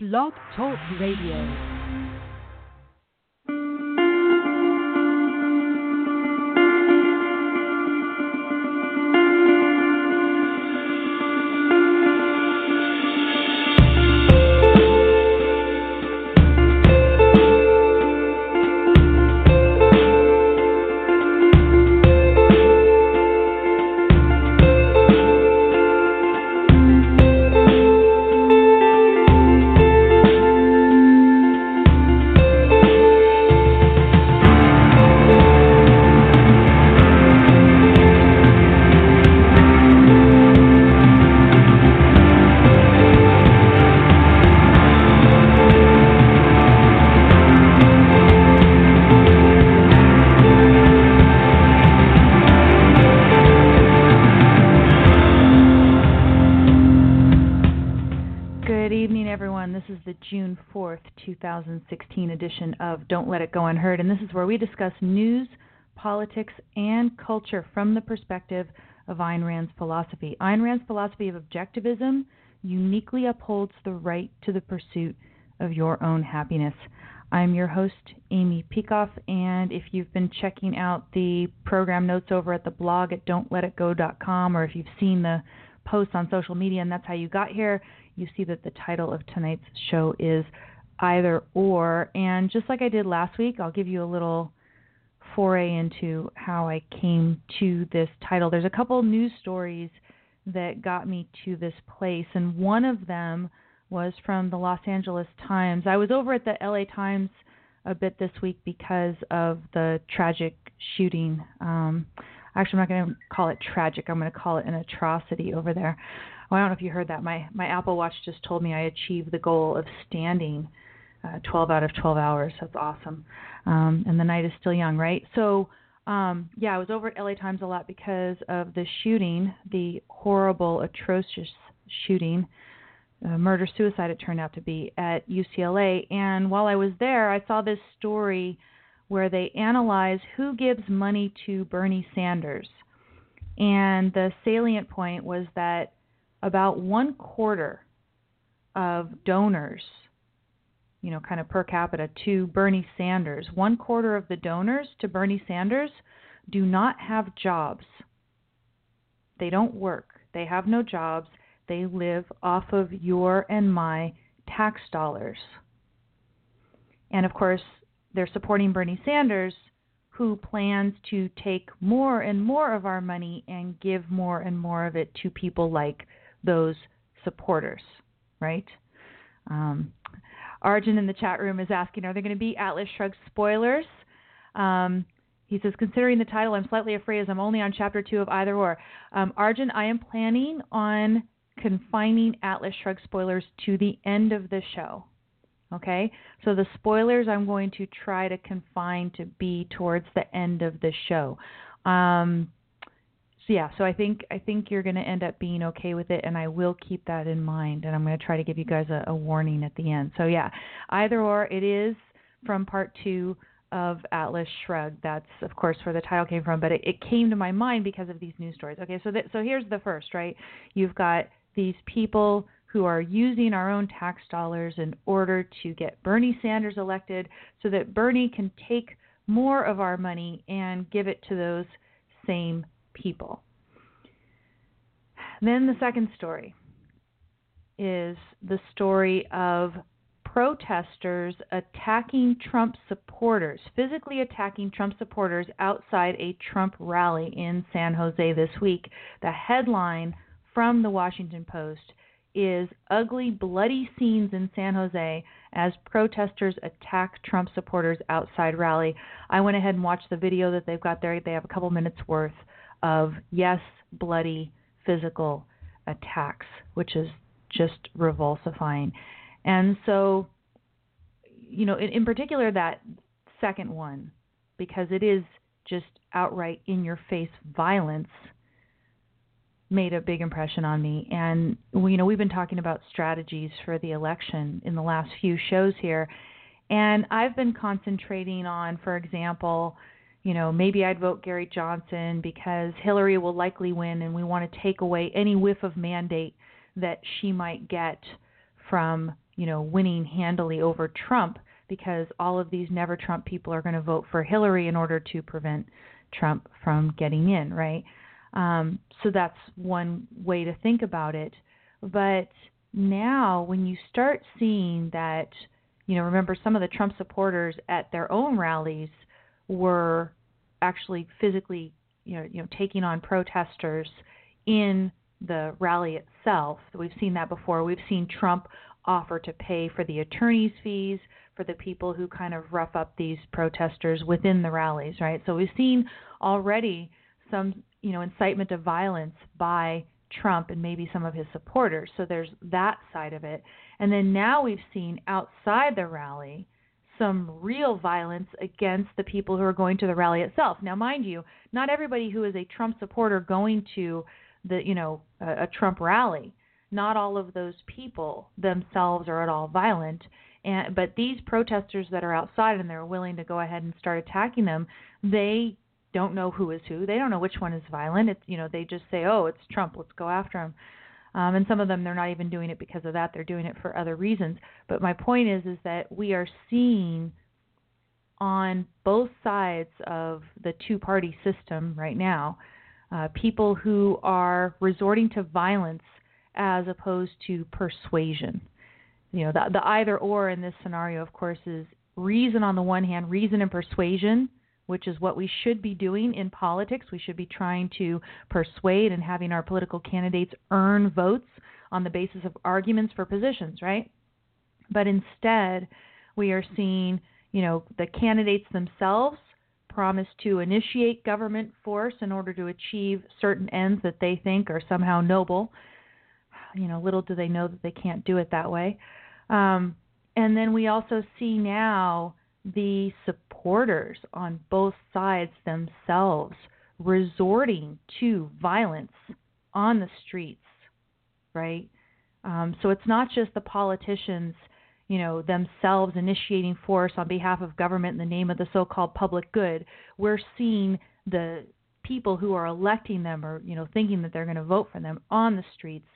Blog Talk Radio. Let It Go Unheard, and this is where we discuss news, politics, and culture from the perspective of Ayn Rand's philosophy. Ayn Rand's philosophy of objectivism uniquely upholds the right to the pursuit of your own happiness. I'm your host, Amy Peikoff, and if you've been checking out the program notes over at the blog at don'tletitgo.com, or if you've seen the posts on social media and that's how you got here, you see that the title of tonight's show is Either Or. And just like I did last week, I'll give you a little foray into how I came to this title. There's a couple news stories that got me to this place, and one of them was from the Los Angeles Times. I was over at the LA Times a bit this week because of the tragic shooting. Um, actually, I'm not going to call it tragic. I'm going to call it an atrocity over there. Well, I don't know if you heard that. My my Apple Watch just told me I achieved the goal of standing uh, 12 out of 12 hours. That's awesome. Um, and the night is still young, right? So, um, yeah, I was over at LA Times a lot because of the shooting, the horrible, atrocious shooting, uh, murder suicide. It turned out to be at UCLA. And while I was there, I saw this story where they analyze who gives money to Bernie Sanders. And the salient point was that about one quarter of donors, you know, kind of per capita to Bernie Sanders, one quarter of the donors to Bernie Sanders do not have jobs. They don't work. They have no jobs. They live off of your and my tax dollars. And of course, they're supporting Bernie Sanders, who plans to take more and more of our money and give more and more of it to people like those supporters, right? Um, Arjun in the chat room is asking, are there going to be Atlas Shrugged spoilers? Um, he says, considering the title, I'm slightly afraid as I'm only on chapter two of Either Or. Um, Arjun, I am planning on confining Atlas Shrugged spoilers to the end of the show. Okay, so the spoilers I'm going to try to confine to be towards the end of the show. Um, so yeah, so I think I think you're going to end up being okay with it, and I will keep that in mind, and I'm going to try to give you guys a, a warning at the end. So yeah, either or, it is from part two of Atlas Shrugged. That's of course where the title came from, but it, it came to my mind because of these news stories. Okay, so that, so here's the first, right? You've got these people who are using our own tax dollars in order to get Bernie Sanders elected so that Bernie can take more of our money and give it to those same people. Then the second story is the story of protesters attacking Trump supporters, physically attacking Trump supporters outside a Trump rally in San Jose this week. The headline from the Washington Post is ugly, bloody scenes in San Jose as protesters attack Trump supporters outside rally. I went ahead and watched the video that they've got there. They have a couple minutes worth of, yes, bloody physical attacks, which is just revulsifying. And so, you know, in, in particular, that second one, because it is just outright in your face violence made a big impression on me. And you know, we've been talking about strategies for the election in the last few shows here, and I've been concentrating on, for example, you know, maybe I'd vote Gary Johnson because Hillary will likely win, and we want to take away any whiff of mandate that she might get from you know, winning handily over Trump because all of these never Trump people are going to vote for Hillary in order to prevent Trump from getting in, right? Um, so that's one way to think about it. But now, when you start seeing that, you know, remember some of the Trump supporters at their own rallies were actually physically, you know, you know, taking on protesters in the rally itself. We've seen that before. We've seen Trump offer to pay for the attorney's fees for the people who kind of rough up these protesters within the rallies, right? So we've seen already some, you know, incitement of violence by Trump and maybe some of his supporters. So there's that side of it. And then now we've seen outside the rally some real violence against the people who are going to the rally itself. Now, mind you, not everybody who is a Trump supporter going to the, you know, a, a Trump rally, not all of those people themselves are at all violent. And but these protesters that are outside and they're willing to go ahead and start attacking them, they don't know who is who. They don't know which one is violent. It's you know they just say, "Oh, it's Trump. Let's go after him." Um, and some of them they're not even doing it because of that. They're doing it for other reasons. But my point is is that we are seeing on both sides of the two-party system right now uh, people who are resorting to violence as opposed to persuasion. You know, the, the either or in this scenario, of course, is reason on the one hand, reason and persuasion which is what we should be doing in politics. We should be trying to persuade and having our political candidates earn votes on the basis of arguments for positions, right? But instead, we are seeing, you know, the candidates themselves promise to initiate government force in order to achieve certain ends that they think are somehow noble. You know, little do they know that they can't do it that way. Um, and then we also see now the supporters on both sides themselves resorting to violence on the streets, right? Um, so it's not just the politicians, you know, themselves initiating force on behalf of government in the name of the so-called public good. We're seeing the people who are electing them or you know thinking that they're going to vote for them on the streets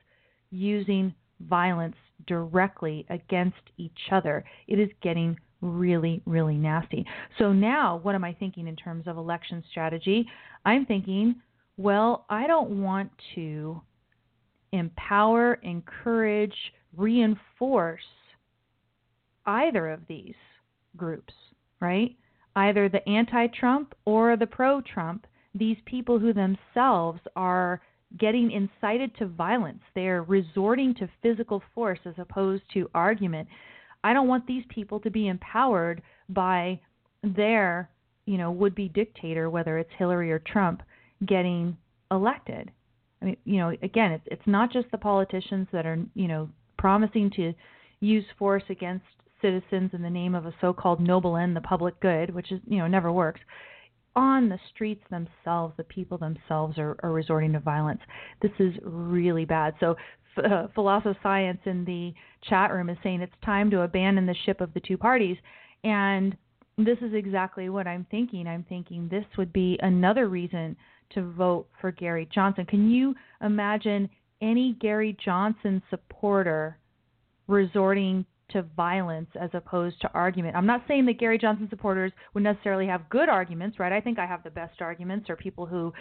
using violence directly against each other. It is getting really, really nasty. So now, what am I thinking in terms of election strategy? I'm thinking, well, I don't want to empower, encourage, reinforce either of these groups, right? Either the anti Trump or the pro Trump, these people who themselves are getting incited to violence. They're resorting to physical force as opposed to argument. I don't want these people to be empowered by their, you know, would-be dictator, whether it's Hillary or Trump, getting elected. I mean, you know, again, it's it's not just the politicians that are, you know, promising to use force against citizens in the name of a so-called noble end, the public good, which is, you know, never works. On the streets themselves, the people themselves are, are resorting to violence. This is really bad. So uh, Science in the chat room is saying it's time to abandon the ship of the two parties. And this is exactly what I'm thinking. I'm thinking this would be another reason to vote for Gary Johnson. Can you imagine any Gary Johnson supporter resorting to violence as opposed to argument. I'm not saying that Gary Johnson supporters would necessarily have good arguments, right? I think I have the best arguments, or people who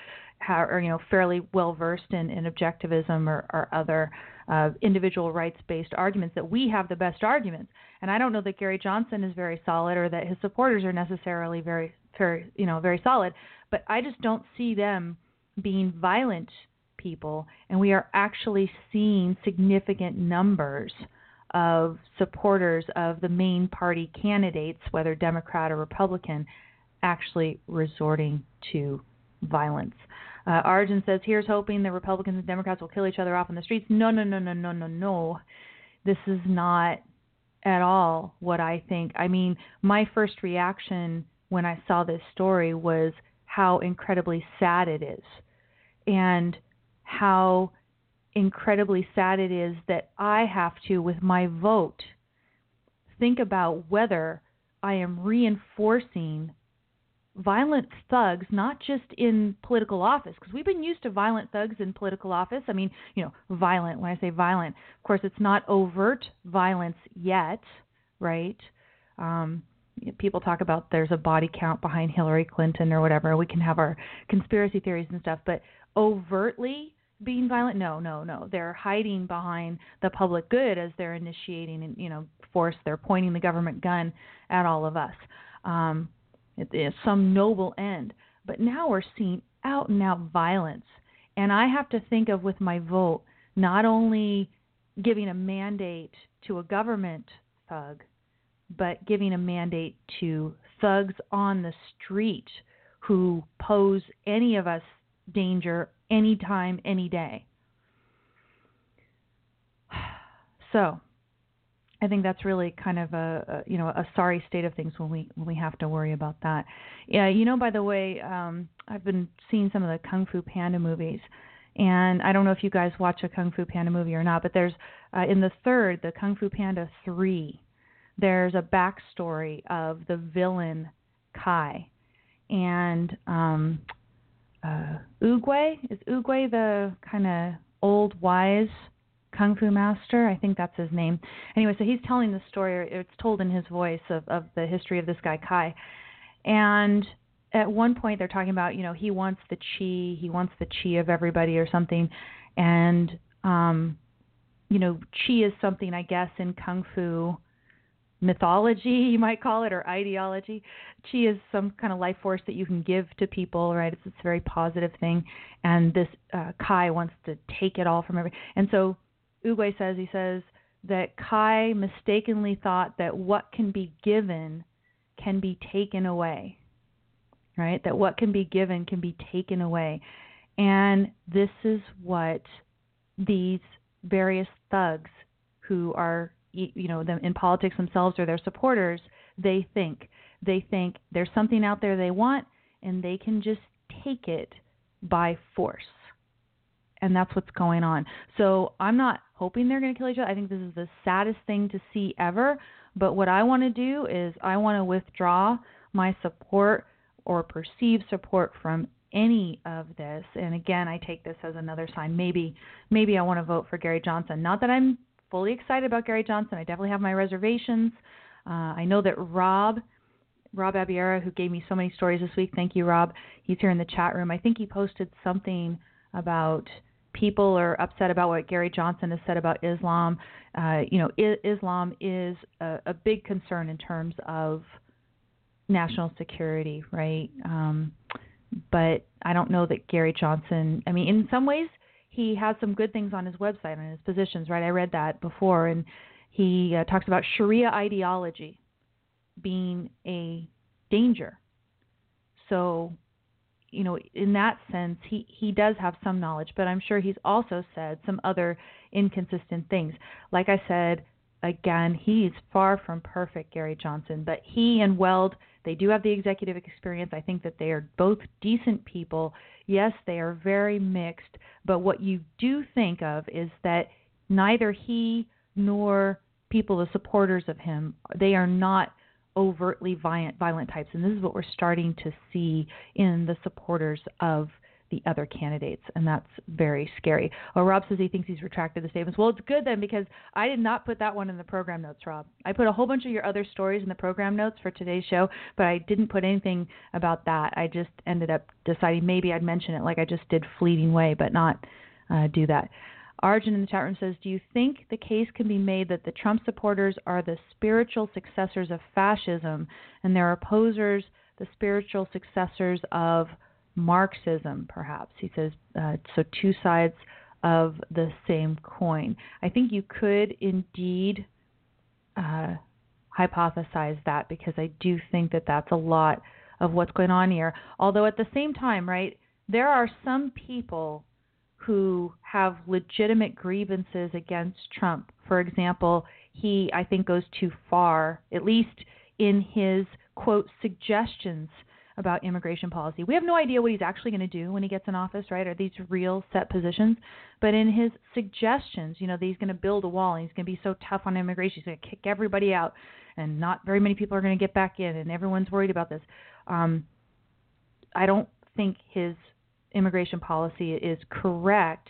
are you know fairly well versed in, in objectivism or, or other uh, individual rights-based arguments. That we have the best arguments, and I don't know that Gary Johnson is very solid, or that his supporters are necessarily very, very you know very solid. But I just don't see them being violent people, and we are actually seeing significant numbers of supporters of the main party candidates, whether Democrat or Republican, actually resorting to violence. Uh, Arjun says, "Here's hoping the Republicans and Democrats will kill each other off in the streets." No, no, no, no, no, no, no. This is not at all what I think. I mean, my first reaction when I saw this story was how incredibly sad it is, and how incredibly sad it is that I have to, with my vote, think about whether I am reinforcing violent thugs, not just in political office, because we've been used to violent thugs in political office. I mean, you know, violent. When I say violent, of course, it's not overt violence yet, right? Um, people talk about there's a body count behind Hillary Clinton or whatever. We can have our conspiracy theories and stuff, but overtly being violent, no, no, no. They're hiding behind the public good as they're initiating, and you know, force. They're pointing the government gun at all of us. Um, it is some noble end. But now we're seeing out and out violence, and I have to think of with my vote not only giving a mandate to a government thug, but giving a mandate to thugs on the street who pose any of us danger anytime, any day. So, I think that's really kind of a, a, you know a sorry state of things when we when we have to worry about that. Yeah, you know. By the way, um, I've been seeing some of the Kung Fu Panda movies, and I don't know if you guys watch a Kung Fu Panda movie or not, but there's uh, in the third, the Kung Fu Panda three, there's a backstory of the villain Kai, and um, uh, Oogway is Uguay the kind of old wise kung fu master. I think that's his name. Anyway, so he's telling the story. It's told in his voice of of the history of this guy Kai, and at one point they're talking about you know he wants the chi, he wants the chi of everybody or something, and um, you know chi is something I guess in kung fu mythology, you might call it, or ideology. Chi is some kind of life force that you can give to people, right? It's, it's a very positive thing. And this uh, Kai wants to take it all from every. And so Oogway says, he says that Kai mistakenly thought that what can be given can be taken away, right? That what can be given can be taken away. And this is what these various thugs who are you know them in politics themselves or their supporters they think. They think there's something out there they want and they can just take it by force. And that's what's going on. So i'm not hoping they're going to kill each other. I think this is the saddest thing to see ever. But what i want to do is i want to withdraw my support or perceived support from any of this. And again i take this as another sign. Maybe maybe i want to vote for gary johnson. Not that i'm fully excited about Gary Johnson. I definitely have my reservations. Uh, I know that Rob, Rob Abiera, who gave me so many stories this week, thank you, Rob. He's here in the chat room. I think he posted something about people are upset about what Gary Johnson has said about Islam. Uh, you know, I- Islam is a, a, big concern in terms of national security, right? Um, but I don't know that Gary Johnson. I mean, in some ways, he has some good things on his website on his positions, right? I read that before, and he uh, talks about Sharia ideology being a danger. So, you know, in that sense, he he does have some knowledge, but I'm sure he's also said some other inconsistent things. Like I said, again, he's far from perfect, Gary Johnson, but he and Weld, they do have the executive experience. I think that they are both decent people. Yes, they are very mixed, but what you do think of is that neither he nor people, the supporters of him, they are not overtly violent, violent types. And this is what we're starting to see in the supporters of the other candidates, and that's very scary. Oh, Rob says he thinks he's retracted the statements. Well, it's good then because I did not put that one in the program notes, Rob. I put a whole bunch of your other stories in the program notes for today's show, but I didn't put anything about that. I just ended up deciding maybe I'd mention it like I just did Fleeting Way, but not uh, do that. Arjun in the chat room says, Do you think the case can be made that the Trump supporters are the spiritual successors of fascism and their opposers the spiritual successors of Marxism, perhaps. He says, uh, so two sides of the same coin. I think you could indeed uh, hypothesize that because I do think that that's a lot of what's going on here. Although at the same time, right, there are some people who have legitimate grievances against Trump. For example, he, I think, goes too far, at least in his, quote, suggestions about immigration policy. We have no idea what he's actually going to do when he gets in office, right? Are these real set positions? But in his suggestions, you know, that he's going to build a wall and he's going to be so tough on immigration, he's going to kick everybody out, and not very many people are going to get back in, and everyone's worried about this. Um, I don't think his immigration policy is correct,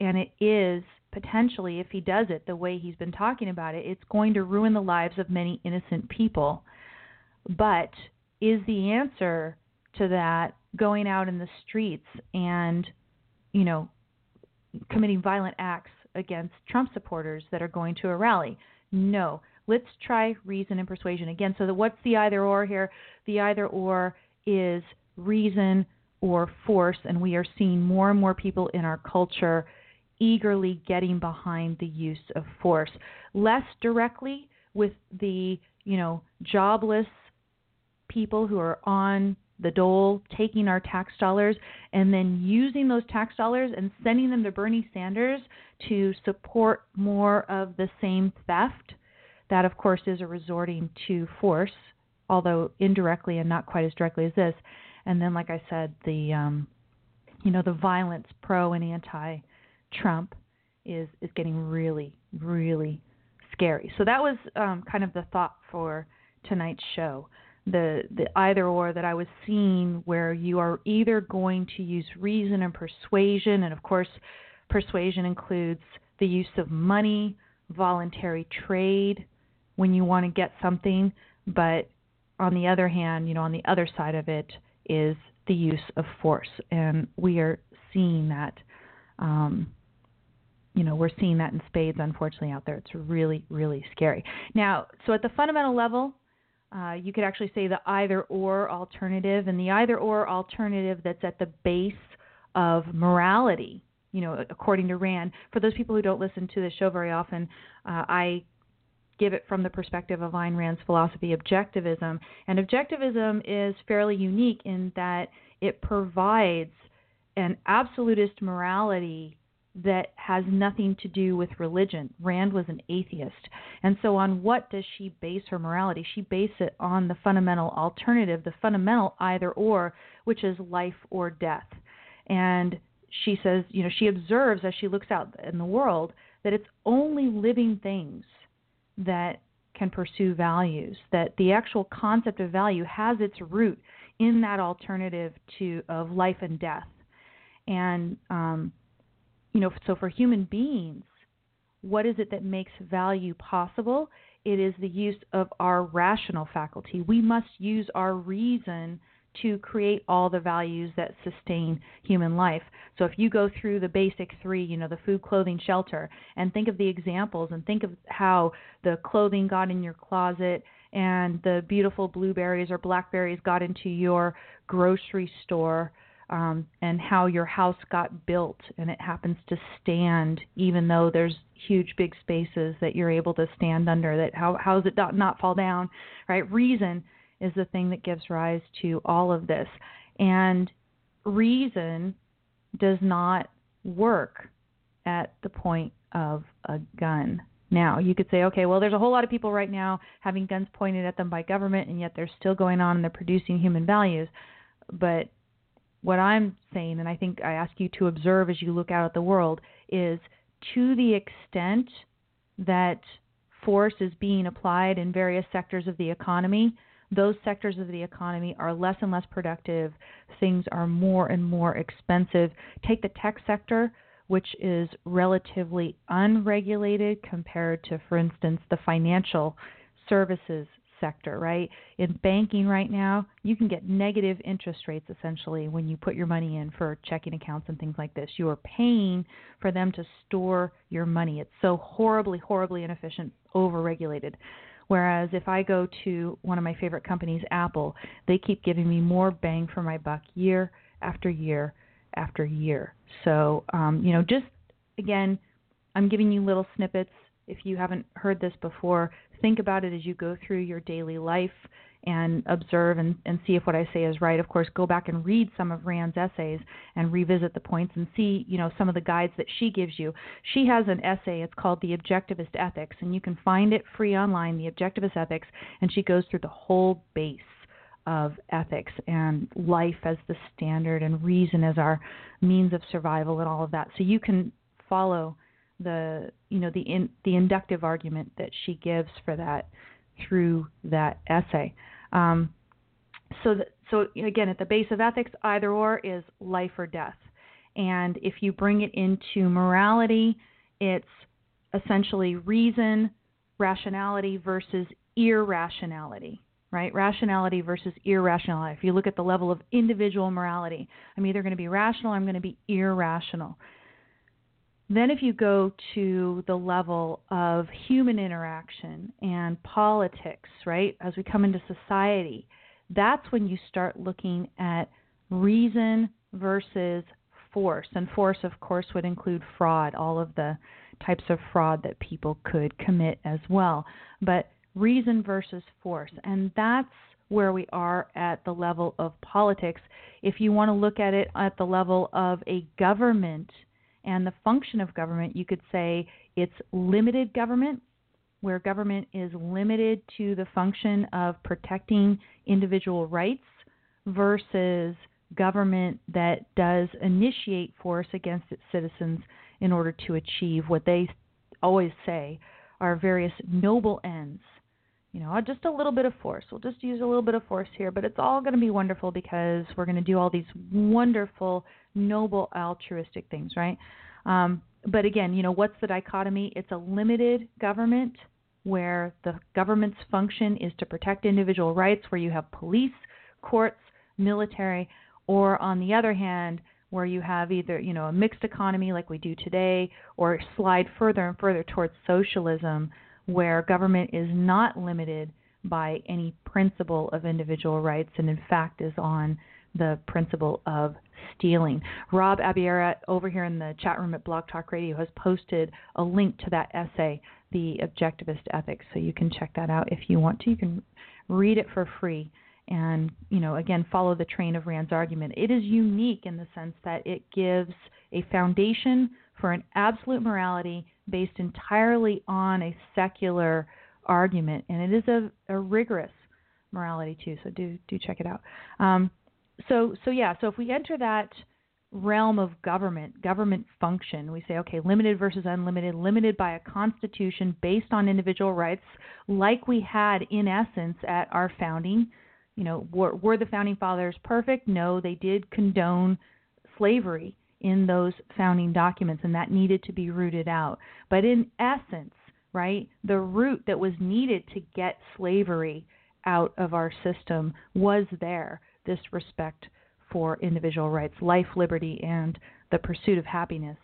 and it is potentially, if he does it the way he's been talking about it, it's going to ruin the lives of many innocent people. But is the answer to that going out in the streets and, you know, committing violent acts against Trump supporters that are going to a rally? No. Let's try reason and persuasion again. So, the, what's the either or here? The either or is reason or force, and we are seeing more and more people in our culture eagerly getting behind the use of force. Less directly with the, you know, jobless people who are on the dole taking our tax dollars and then using those tax dollars and sending them to Bernie Sanders to support more of the same theft. That, of course, is a resorting to force, although indirectly and not quite as directly as this. And then, like I said, the um, you know the violence pro and anti Trump is is getting really really scary. So that was um, kind of the thought for tonight's show. The the either or that I was seeing where you are either going to use reason and persuasion, and of course, persuasion includes the use of money, voluntary trade when you want to get something, but on the other hand, you know, on the other side of it is the use of force, and we are seeing that um, you know, we're seeing that in spades, unfortunately, out there. It's really, really scary. Now, so at the fundamental level, uh, you could actually say the either or alternative, and the either or alternative that's at the base of morality, you know, according to Rand. For those people who don't listen to the show very often, uh, I give it from the perspective of Ayn Rand's philosophy, objectivism. And objectivism is fairly unique in that it provides an absolutist morality that has nothing to do with religion. Rand was an atheist. And so, on what does she base her morality? She bases it on the fundamental alternative, the fundamental either or, which is life or death. And she says, you know, she observes as she looks out in the world that it's only living things that can pursue values, that the actual concept of value has its root in that alternative to of life and death. And um, you know, so for human beings, what is it that makes value possible? It is the use of our rational faculty. We must use our reason to create all the values that sustain human life. So if you go through the basic three, you know, the food, clothing, shelter, and think of the examples and think of how the clothing got in your closet and the beautiful blueberries or blackberries got into your grocery store um, and how your house got built and it happens to stand even though there's huge big spaces that you're able to stand under that how how does it not, not fall down right? Reason is the thing that gives rise to all of this. And reason does not work at the point of a gun. Now you could say okay well there's a whole lot of people right now having guns pointed at them by government and yet they're still going on and they're producing human values. But what I'm saying, and I think I ask you to observe as you look out at the world, is to the extent that force is being applied in various sectors of the economy, those sectors of the economy are less and less productive. Things are more and more expensive. Take the tech sector, which is relatively unregulated compared to, for instance, the financial services sector, right? In banking right now, you can get negative interest rates essentially when you put your money in for checking accounts and things like this. You are paying for them to store your money. It's so horribly, horribly inefficient, overregulated. Whereas if I go to one of my favorite companies, Apple, they keep giving me more bang for my buck year after year after year. So, um, you know, just again, I'm giving you little snippets. If you haven't heard this before, think about it as you go through your daily life and observe and, and see if what I say is right. Of course, go back and read some of Rand's essays and revisit the points and see, you know, some of the guides that she gives you. She has an essay, it's called The Objectivist Ethics, and you can find it free online, The Objectivist Ethics, and she goes through the whole base of ethics and life as the standard and reason as our means of survival and all of that. So you can follow the you know the in, the inductive argument that she gives for that through that essay. Um, so, so again, at the base of ethics, either or is life or death. And if you bring it into morality, it's essentially reason, rationality versus irrationality, right? Rationality versus irrationality. If you look at the level of individual morality, I'm either going to be rational or I'm going to be irrational. Then, if you go to the level of human interaction and politics, right, as we come into society, that's when you start looking at reason versus force. And force, of course, would include fraud, all of the types of fraud that people could commit as well. But reason versus force. And that's where we are at the level of politics. If you want to look at it at the level of a government and the function of government, you could say it's limited government, where government is limited to the function of protecting individual rights, versus government that does initiate force against its citizens in order to achieve what they always say are various noble ends. You know, just a little bit of force. We'll just use a little bit of force here, but it's all going to be wonderful because we're going to do all these wonderful, noble, altruistic things, right? Um, but again, you know, what's the dichotomy? It's a limited government where the government's function is to protect individual rights, where you have police, courts, military, or on the other hand, where you have either you know a mixed economy like we do today, or slide further and further towards socialism, where government is not limited by any principle of individual rights, and in fact is on the principle of stealing. Rob Abiera over here in the chat room at Blog Talk Radio has posted a link to that essay, The Objectivist Ethics, so you can check that out if you want to. You can read it for free and you know again follow the train of Rand's argument. It is unique in the sense that it gives a foundation for an absolute morality based entirely on a secular argument, and it is a, a rigorous morality too. So do do check it out. Um, so so yeah. So if we enter that realm of government, government function, we say okay, limited versus unlimited, limited by a constitution based on individual rights, like we had in essence at our founding you know, were, were the founding fathers perfect? No, they did condone slavery in those founding documents, and that needed to be rooted out. But in essence, right, the root that was needed to get slavery out of our system was there this respect for individual rights, life, liberty, and the pursuit of happiness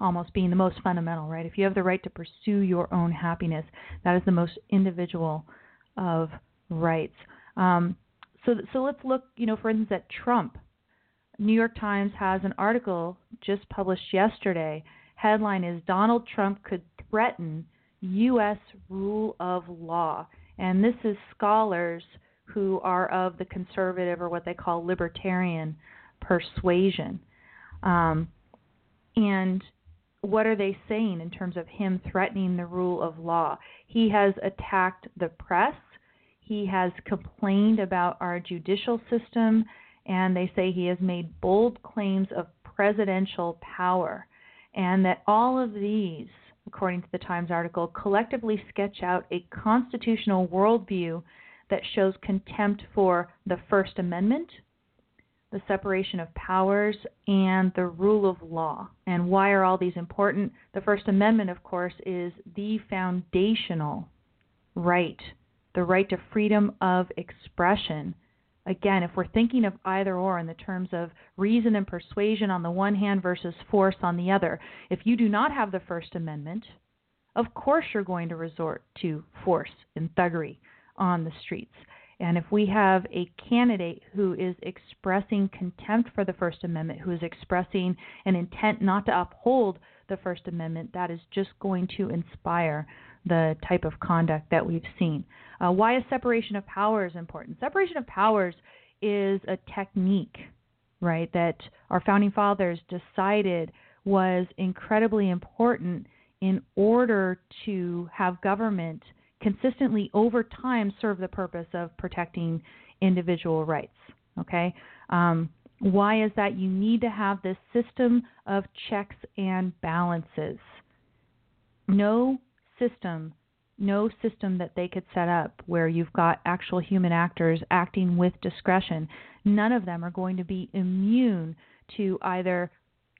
almost being the most fundamental, right? If you have the right to pursue your own happiness, that is the most individual of rights. Um, so, so let's look, you know, for instance, at Trump. New York Times has an article just published yesterday. Headline is Donald Trump could threaten U.S. rule of law. And this is scholars who are of the conservative or what they call libertarian persuasion. Um, and what are they saying in terms of him threatening the rule of law? He has attacked the press. He has complained about our judicial system, and they say he has made bold claims of presidential power, and that all of these, according to the Times article, collectively sketch out a constitutional worldview that shows contempt for the First Amendment, the separation of powers, and the rule of law. And why are all these important? The First Amendment, of course, is the foundational right the right to freedom of expression. Again, if we're thinking of either or in the terms of reason and persuasion on the one hand versus force on the other, if you do not have the First Amendment, of course you're going to resort to force and thuggery on the streets. And if we have a candidate who is expressing contempt for the First Amendment, who is expressing an intent not to uphold the First Amendment, that is just going to inspire the type of conduct that we've seen. Uh, why is separation of powers important? Separation of powers is a technique, right, that our founding fathers decided was incredibly important in order to have government consistently over time serve the purpose of protecting individual rights. Okay? Um, why is that? You need to have this system of checks and balances. No system no system that they could set up where you've got actual human actors acting with discretion. None of them are going to be immune to either,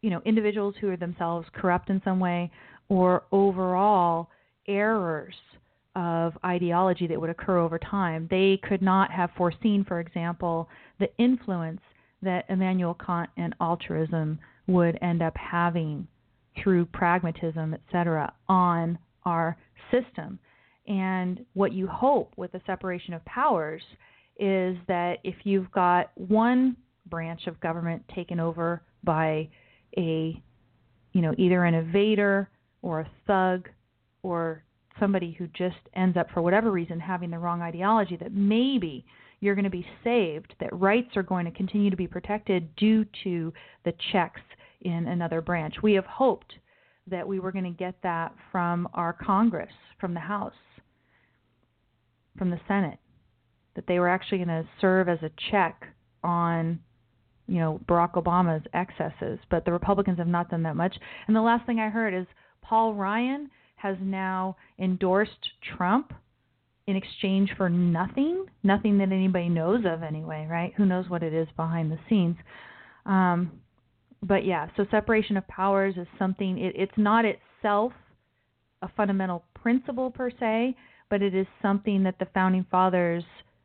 you know, individuals who are themselves corrupt in some way or overall errors of ideology that would occur over time. They could not have foreseen, for example, the influence that Immanuel Kant and altruism would end up having through pragmatism, etc., on our system. And what you hope with the separation of powers is that if you've got one branch of government taken over by a, you know, either an invader or a thug or somebody who just ends up, for whatever reason, having the wrong ideology, that maybe you're going to be saved, that rights are going to continue to be protected due to the checks in another branch. We have hoped that we were going to get that from our Congress, from the House, from the Senate, that they were actually going to serve as a check on you know Barack Obama's excesses, but the Republicans have not done that much. And the last thing I heard is Paul Ryan has now endorsed Trump in exchange for nothing, nothing that anybody knows of anyway, right? Who knows what it is behind the scenes? Um, but yeah, so separation of powers is something. It, it's not itself a fundamental principle per se, but it is something that the founding fathers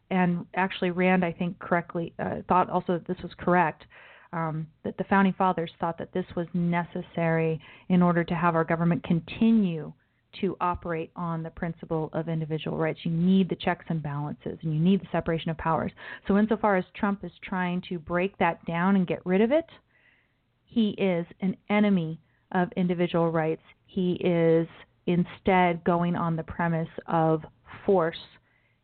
and actually Rand, I think, correctly uh, thought also that this was correct. Um, that the founding fathers thought that this was necessary in order to have our government continue to operate on the principle of individual rights. You need the checks and balances, and you need the separation of powers. So, insofar as Trump is trying to break that down and get rid of it, he is an enemy of individual rights. He is instead going on the premise of force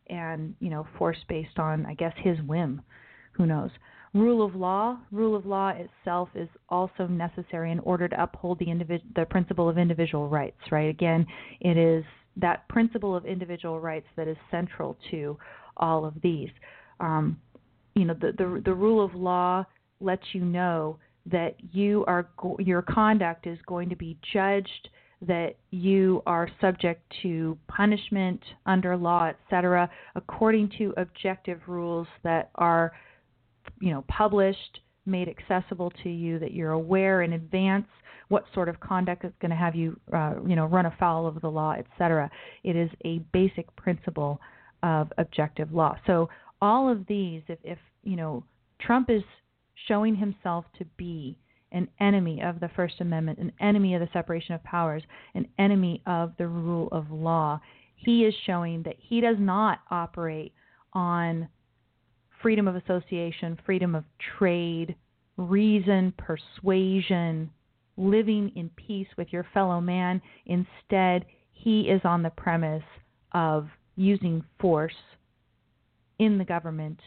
and, you know, force based on, I guess, his whim. Who knows? Rule of law, rule of law itself is also necessary in order to uphold the individ- the principle of individual rights, right? Again, it is that principle of individual rights that is central to all of these. Um, you know, the, the the rule of law lets you know that you are your conduct is going to be judged that you are subject to punishment under law etc according to objective rules that are you know published, made accessible to you, that you're aware in advance what sort of conduct is going to have you uh, you know run afoul of the law, etc. It is a basic principle of objective law. So all of these, if, if you know Trump is showing himself to be an enemy of the First Amendment, an enemy of the separation of powers, an enemy of the rule of law. He is showing that he does not operate on freedom of association, freedom of trade, reason, persuasion, living in peace with your fellow man. Instead, he is on the premise of using force in the government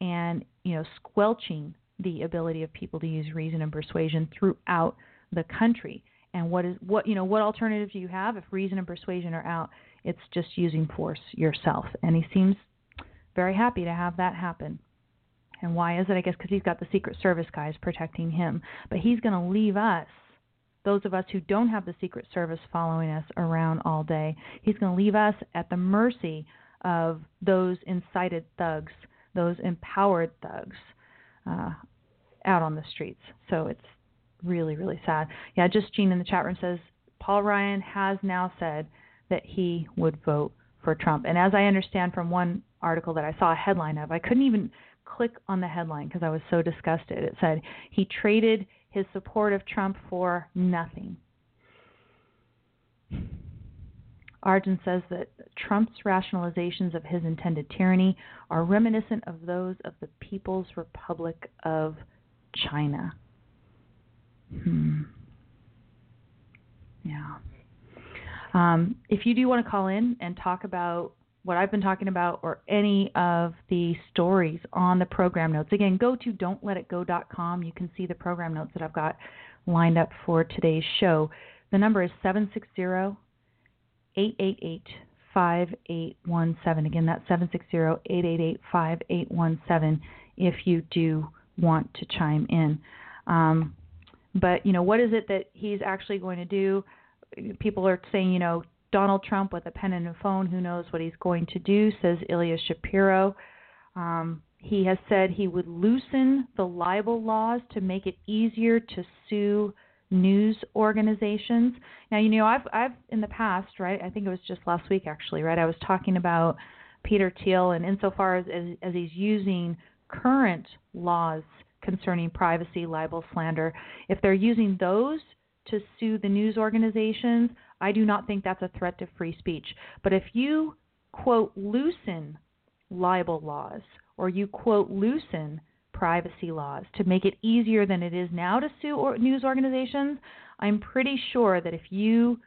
and you know squelching the ability of people to use reason and persuasion throughout the country. And what is what you know what alternatives do you have if reason and persuasion are out? It's just using force yourself. And he seems very happy to have that happen. And why is it? I guess because he's got the Secret Service guys protecting him. But he's going to leave us, those of us who don't have the Secret Service following us around all day, he's going to leave us at the mercy of those incited thugs, those empowered thugs uh, out on the streets. So it's really, really sad. Yeah, just Jean in the chat room says Paul Ryan has now said that he would vote for Trump. And as I understand from one article that I saw a headline of. I couldn't even click on the headline because I was so disgusted. It said he traded his support of Trump for nothing. Arjun says that Trump's rationalizations of his intended tyranny are reminiscent of those of the People's Republic of China. Hmm. Yeah. Um, if you do want to call in and talk about what I've been talking about or any of the stories on the program notes. Again, go to don'tletitgo.com. You can see the program notes that I've got lined up for today's show. The number is 760 888 5817. Again, that's 760 888 5817 if you do want to chime in. Um, but, you know, what is it that he's actually going to do? People are saying, you know, Donald Trump with a pen and a phone. Who knows what he's going to do? Says Ilya Shapiro. Um, he has said he would loosen the libel laws to make it easier to sue news organizations. Now, you know, I've I've in the past, right? I think it was just last week actually, right? I was talking about Peter Thiel and insofar as as, as he's using current laws concerning privacy, libel, slander, if they're using those to sue the news organizations, I do not think that's a threat to free speech. But if you quote loosen libel laws or you quote loosen privacy laws to make it easier than it is now to sue or news organizations, I'm pretty sure that if you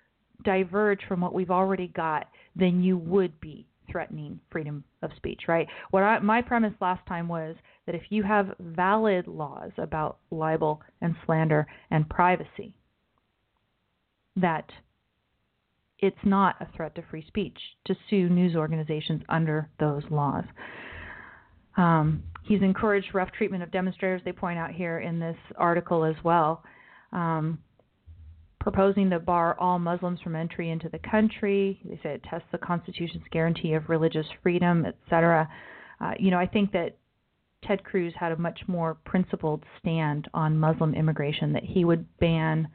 diverge from what we've already got, then you would be threatening freedom of speech, right? What I, my premise last time was that if you have valid laws about libel and slander and privacy, that it's not a threat to free speech to sue news organizations under those laws. Um, he's encouraged rough treatment of demonstrators, they point out here in this article as well, um, proposing to bar all Muslims from entry into the country. They say it tests the Constitution's guarantee of religious freedom, etc. Uh, you know, I think that Ted Cruz had a much more principled stand on Muslim immigration, that he would ban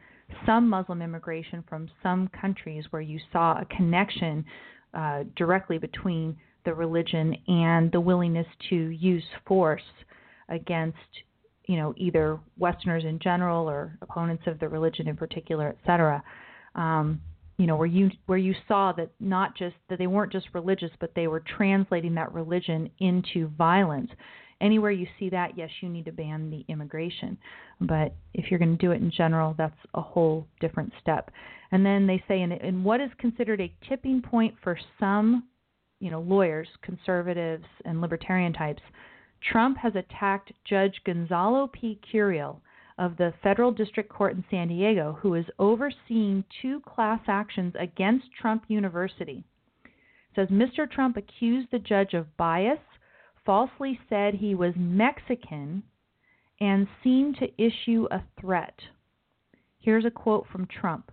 some Muslim immigration from some countries where you saw a connection uh, directly between the religion and the willingness to use force against you know either Westerners in general or opponents of the religion in particular, etc. Um, you know where you where you saw that not just that they weren't just religious, but they were translating that religion into violence. Anywhere you see that, yes, you need to ban the immigration. But if you're going to do it in general, that's a whole different step. And then they say, in, in what is considered a tipping point for some you know, lawyers, conservatives, and libertarian types, Trump has attacked Judge Gonzalo P. Curiel of the Federal District Court in San Diego, who is overseeing two class actions against Trump University. It says Mr. Trump accused the judge of bias, falsely said he was Mexican, and seemed to issue a threat. Here's a quote from Trump.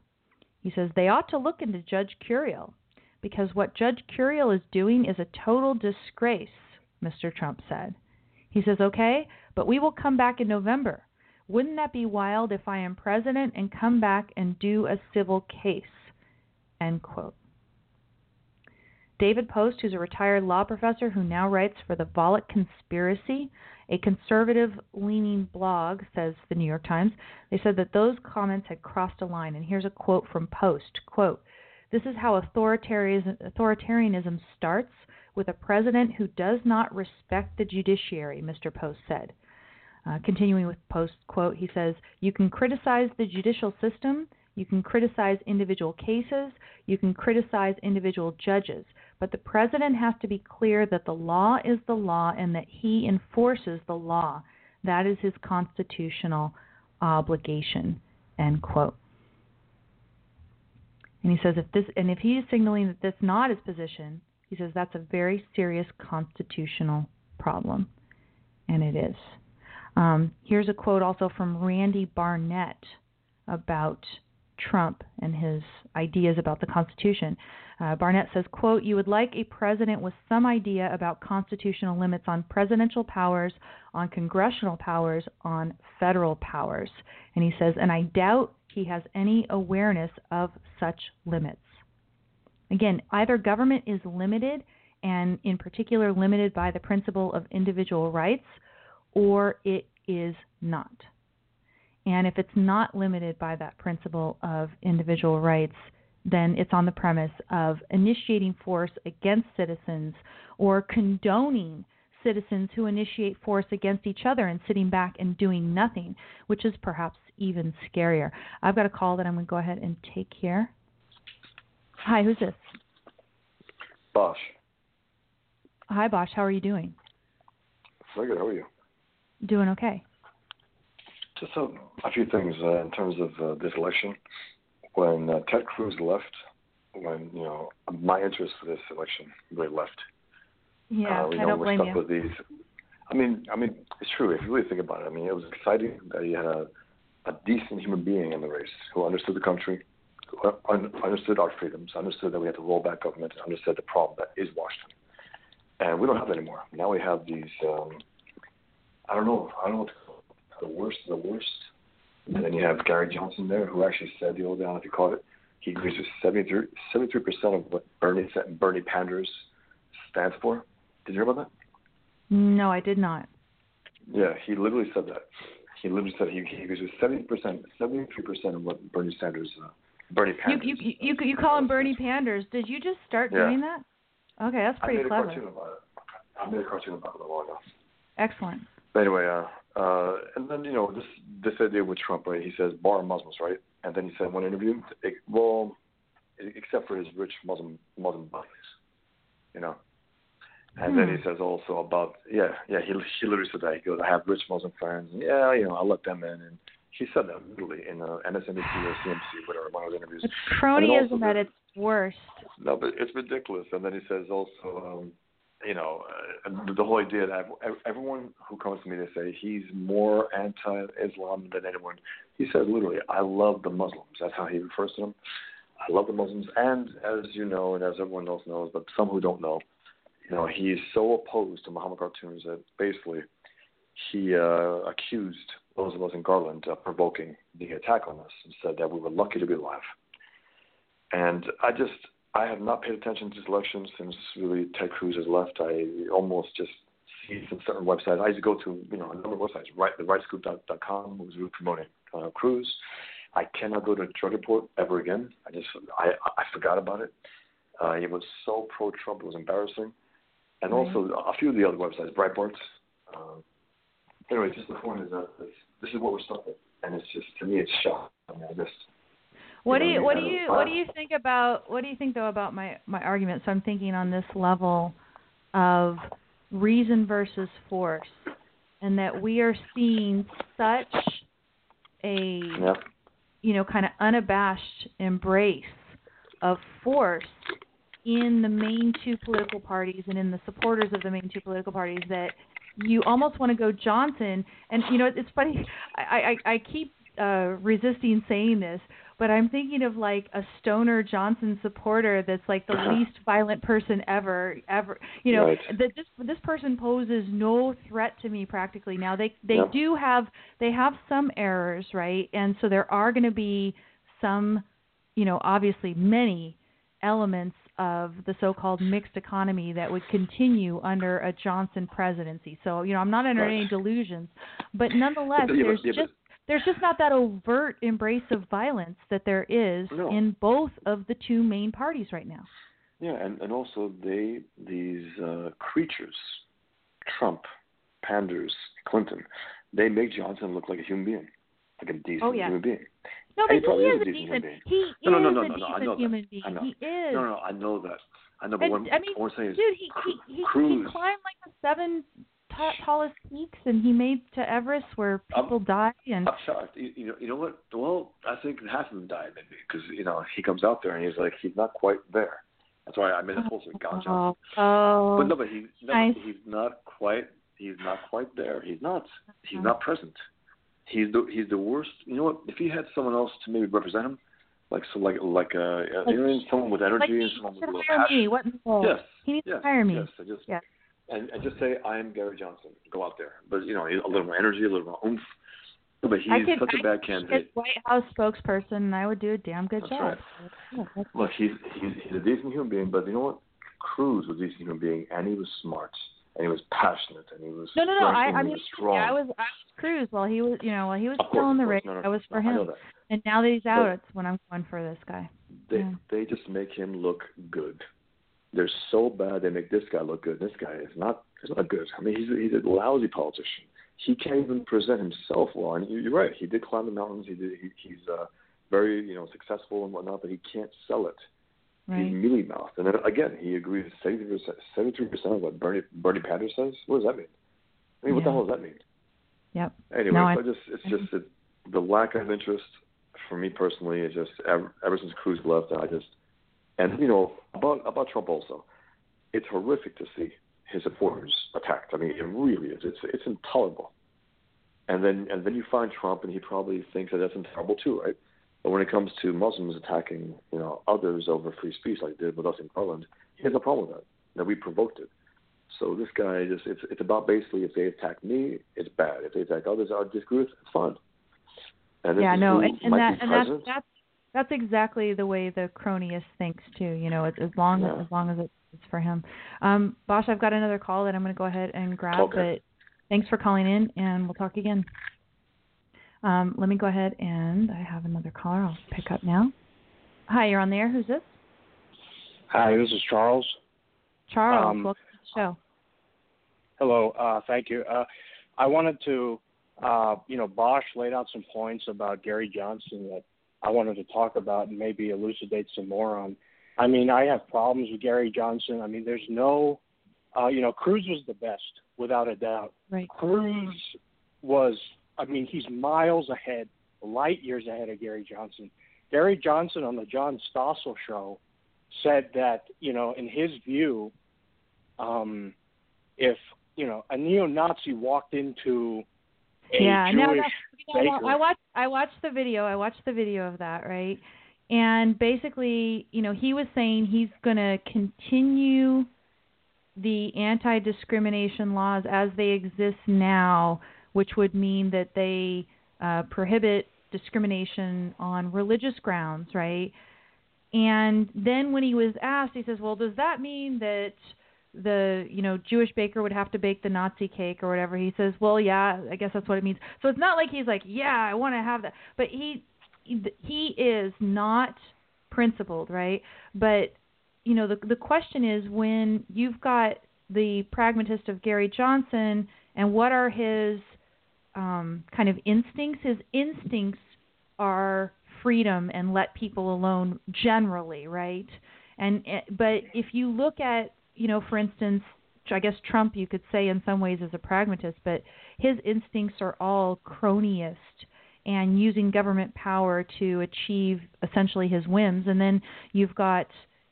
He says, They ought to look into Judge Curiel because what Judge Curiel is doing is a total disgrace, Mr. Trump said. He says, okay, but we will come back in November. Wouldn't that be wild if I am president and come back and do a civil case? End quote. David Post, who's a retired law professor who now writes for the Volokh Conspiracy, a conservative leaning blog, says the New York Times, they said that those comments had crossed a line. And here's a quote from Post quote, this is how authoritarianism starts with a president who does not respect the judiciary, Mr. Post said. Uh, continuing with Post quote, he says, "You can criticize the judicial system, you can criticize individual cases, you can criticize individual judges, but the president has to be clear that the law is the law and that he enforces the law. That is his constitutional obligation." End quote. And he says if this and if he is signaling that that's not his position, he says that's a very serious constitutional problem, and it is. Um, here's a quote also from Randy Barnett about Trump and his ideas about the Constitution. Uh, Barnett says, quote, You would like a president with some idea about constitutional limits on presidential powers, on congressional powers, on federal powers. And he says, And I doubt he has any awareness of such limits. Again, either government is limited, and in particular limited by the principle of individual rights, or it is not. And if it's not limited by that principle of individual rights, then it's on the premise of initiating force against citizens or condoning citizens who initiate force against each other and sitting back and doing nothing, which is perhaps even scarier. I've got a call that I'm going to go ahead and take here. Hi, who's this? Bosch. Hi, Bosch. How are you doing? Very good. How are you? Doing okay. Just a, a few things uh, in terms of uh, this election. When uh, Ted Cruz left, when you know my interest for this election really left. Yeah, uh, I know, don't we're blame stuck you. with these I mean, I mean, it's true if you really think about it. I mean, it was exciting that you had a, a decent human being in the race who understood the country, understood our freedoms, understood that we had to roll back government, and understood the problem that is Washington. And we don't have that anymore. Now we have these. Um, I don't know. I don't know what to call it. the worst. Of the worst. And then you have Gary Johnson there, who actually said the old down, if you call it, he agrees with 73 percent of what Bernie Bernie Panders stands for. Did you hear about that? No, I did not. Yeah, he literally said that. He literally said he, he agrees with seventy percent, seventy-three percent of what Bernie Sanders, uh, Bernie Panders. You you you, you call him Bernie Panders. Did you just start yeah. doing that? Okay, that's pretty clever. I made clever. A cartoon about it. I made a cartoon about it a while ago. Excellent. But anyway, uh, uh, and then you know this this idea with Trump, right? He says bar Muslims, right? And then he said in one interview, well, except for his rich Muslim Muslim buddies, you know. And hmm. then he hmm. says also about yeah yeah he he literally said that he goes I have rich Muslim friends and yeah you know I'll let them in and he said that literally in uh, MSNBC or CNBC whatever one of those interviews. It's cronyism at its worst. No, but it's ridiculous. And then he says also um, you know uh, the whole idea that everyone who comes to me they say he's more anti-Islam than anyone. He says literally I love the Muslims. That's how he refers to them. I love the Muslims, and as you know, and as everyone else knows, but some who don't know, you know, he's so opposed to Muhammad cartoons that basically he uh, accused those of us in Garland of provoking the attack on us and said that we were lucky to be alive. And I just, I have not paid attention to this election since really Ted Cruz has left. I almost just see some certain websites. I used to go to, you know, a number of websites, right, the rightscoop.com was really promoting uh, Cruz. I cannot go to Drudge Report ever again. I just, I, I forgot about it. Uh, it was so pro-Trump, it was embarrassing and right. also a few of the other websites, Breitbart. Um, anyway, just the point is that this, this is what we're stuck with, and it's just to me, it's shocking. I mean, I just. What do you what do you what do you think about what do you think though about my my argument? So I'm thinking on this level of reason versus force, and that we are seeing such a yep. you know kind of unabashed embrace of force in the main two political parties and in the supporters of the main two political parties that you almost want to go Johnson. And you know, it's funny. I I, I keep uh, resisting saying this, but I'm thinking of like a stoner Johnson supporter that's like the least violent person ever, ever. You know, right. that this this person poses no threat to me practically. Now they they yep. do have they have some errors, right? And so there are going to be some, you know, obviously many elements of the so-called mixed economy that would continue under a Johnson presidency. So, you know, I'm not under right. any delusions, but nonetheless, there's yeah, just there's just not that overt embrace of violence that there is no. in both of the two main parties right now. Yeah, and and also they these uh, creatures, Trump, Panders, Clinton, they make Johnson look like a human being, like a decent oh, yeah. human being. No, but he, he is a decent. human He no, is no, no, no, a no, decent I know human that. being. I know. He is. No, no, I know that. I know, but and, what, I mean, what I'm saying is, dude, he he he, he climbed like the seven t- tallest peaks, and he made to Everest where people I'm, die. And I'm shocked. You, you know, you know what? Well, I think half of them died maybe because you know he comes out there and he's like he's not quite there. That's why I made a post with Gon Johnson. Oh, but no, but he, no, nice. he's not quite. He's not quite there. He's not. He's Uh-huh. not present. He's the he's the worst. You know what? If he had someone else to maybe represent him, like so like like uh Like- you know, someone with energy like and someone with a little hire passion. me. What? Yes. He needs yes, to hire me. Yes. I just Yeah. and and just say I am Gary Johnson. Go out there, but you know a little more energy, a little more oomph. But he's I could, such a bad candidate. White House spokesperson, and I would do a damn good That's job. right. Yeah, Look, he's he's he's a decent human being, but you know what? Cruz was a decent human being, and he was smart, and he was passionate, and he was no, no, no. I, I mean, strong. yeah, I was I was Cruz while he was, you know, while he was still in the race. No, no, I was for him, and now that he's out, But- it's when I'm going for this guy. They Yeah. they just make him look good. They're so bad they make this guy look good. This guy is not is not good. I mean, he's he's a lousy politician. He can't even present himself well. And you- you're right. He did climb the mountains. He did. He, he's uh, very you know successful and whatnot, but he can't sell it. He's Right. mealy mouthed. And then again, he agrees seventy percent seventy percent of what Bernie Bernie Sanders says. What does that mean? I mean, what the hell does that mean? Yep. Anyway, No, I- so just it's just that the lack of interest for me personally is just ever, ever since Cruz left, I just and you know about about Trump also, it's horrific to see his supporters attacked. I mean, it really is. It's it's intolerable. And then and then you find Trump, and he probably thinks that that's intolerable too, right? But when it comes to Muslims attacking, you know, others over free speech, like they did with us in Garland, he has a problem with that. That we provoked it. So this guy just it's it's about basically if they attack me, it's bad. If they attack others I disagree with, it's fun. And yeah, no, and, and that and that's that's that's exactly the way the cronyist thinks too. You know, as, as long yeah. as as long as it's for him. Um, Bosch, I've got another call that I'm going to go ahead and grab. Okay. But thanks for calling in, and we'll talk again. Um, let me go ahead and I have another caller. I'll pick up now. Hi, you're on there. Who's this? Hi, this is Charles. Charles, um, welcome to the show. Hello, uh, thank you. Uh, I wanted to, uh, you know, Bosch laid out some points about Gary Johnson that I wanted to talk about and maybe elucidate some more on. I mean, I have problems with Gary Johnson. I mean, there's no, uh, you know, Cruz was the best without a doubt. Right. Cruz was I mean, he's miles ahead, light years ahead of Gary Johnson. Gary Johnson on the John Stossel show said that, you know, in his view, um, if, you know, a neo Nazi walked into a yeah, Jewish no, no, baker. I watched I watched the video. I watched the video of that, right? And basically, you know, he was saying he's going to continue the anti-discrimination laws as they exist now which would mean that they uh, prohibit discrimination on religious grounds, right? And then when he was asked, he says, "Well, does that mean that the you know Jewish baker would have to bake the Nazi cake or whatever?" He says, "Well, yeah, I guess that's what it means." So it's not like he's like, "Yeah, I want to have that," but he he is not principled, right? But you know the the question is when you've got the pragmatist of Gary Johnson and what are his um, kind of instincts. His instincts are freedom and let people alone generally, right? And eh, but if you look at, you know, for instance, I guess Trump, you could say in some ways is a pragmatist, but his instincts are all cronyist and using government power to achieve essentially his whims. And then you've got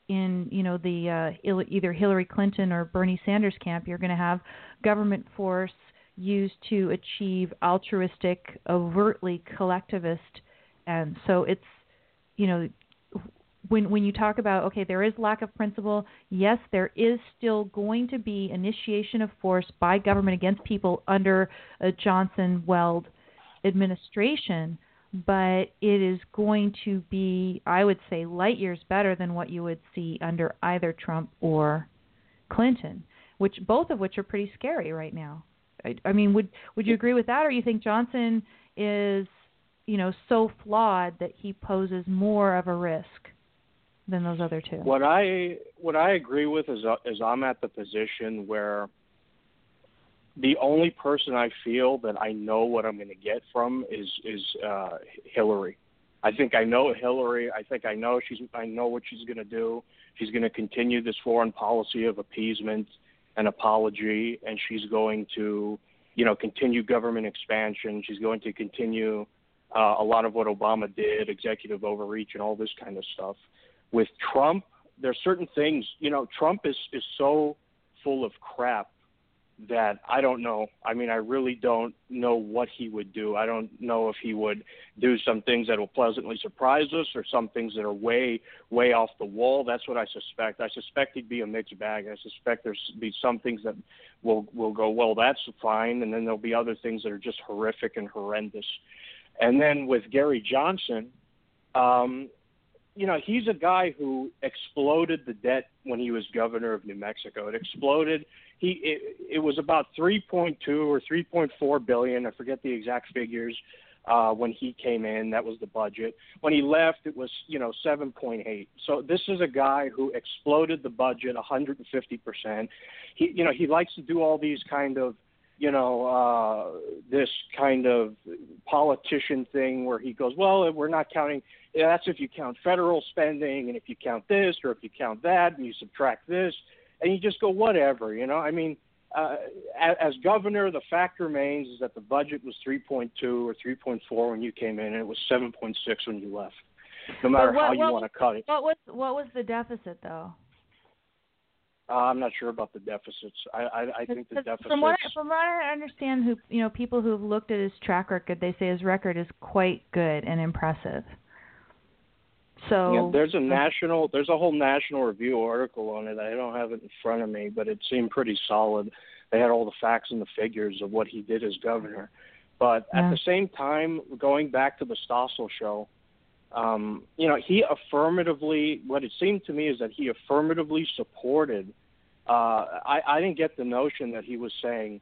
in you know the uh, either Hillary Clinton or Bernie Sanders camp, you're going to have government force used to achieve altruistic, overtly collectivist. And so it's, you know, when when you talk about okay, there is lack of principle. Yes, there is still going to be initiation of force by government against people under a Johnson Weld administration, but it is going to be, I would say, light years better than what you would see under either Trump or Clinton, which both of which are pretty scary right now. I, I mean, would would you agree with that, or you think Johnson is, you know, so flawed that he poses more of a risk than those other two? What I what I agree with is uh, is I'm at the position where the only person I feel that I know what I'm going to get from is is uh, Hillary. I think I know Hillary. I think I know she's. I know what she's going to do. She's going to continue this foreign policy of appeasement an apology, and she's going to, you know, continue government expansion. She's going to continue uh, a lot of what Obama did, executive overreach, and all this kind of stuff. With Trump, there's certain things, you know, Trump is is so full of crap that I don't know. I mean, I really don't know what he would do. I don't know if he would do some things that will pleasantly surprise us or some things that are way, way off the wall. That's what I suspect. I suspect he'd be a mixed bag. I suspect there's be some things that will will go well. That's fine, and then there'll be other things that are just horrific and horrendous. And then with Gary Johnson, um, you know, he's a guy who exploded the debt when he was governor of New Mexico. It exploded he it, it was about 3.2 or 3.4 billion. I forget the exact figures. Uh, when he came in, that was the budget. When he left, it was you know 7.8. So this is a guy who exploded the budget 150 percent. He you know he likes to do all these kind of you know uh, this kind of politician thing where he goes, well, we're not counting. Yeah, that's if you count federal spending, and if you count this or if you count that, and you subtract this and you just go whatever, you know. I mean, uh, as, as governor, the fact remains is that the budget was 3.2 or 3.4 when you came in, and it was 7.6 when you left. No matter what, how you want to cut it. What was what was the deficit though? Uh, I'm not sure about the deficits. I I, I think the deficits. From what I, from what I understand, who you know, people who've looked at his track record, they say his record is quite good and impressive. So yeah, there's a national, there's a whole National Review article on it. I don't have it in front of me, but it seemed pretty solid. They had all the facts and the figures of what he did as governor. But yeah. at the same time, going back to the Stossel show, um, you know, he affirmatively, what it seemed to me is that he affirmatively supported. Uh, I, I didn't get the notion that he was saying,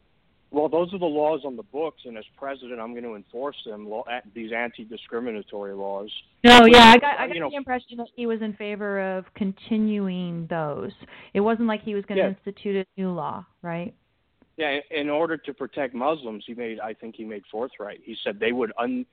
well, those are the laws on the books, and as president, I'm going to enforce them. Law, these anti-discriminatory laws. No, yeah, I got I got you know, the impression that he was in favor of continuing those. It wasn't like he was going to Yeah. institute a new law, right? Yeah, in order to protect Muslims, he made. I think he made forthright. He said they would undoubtedly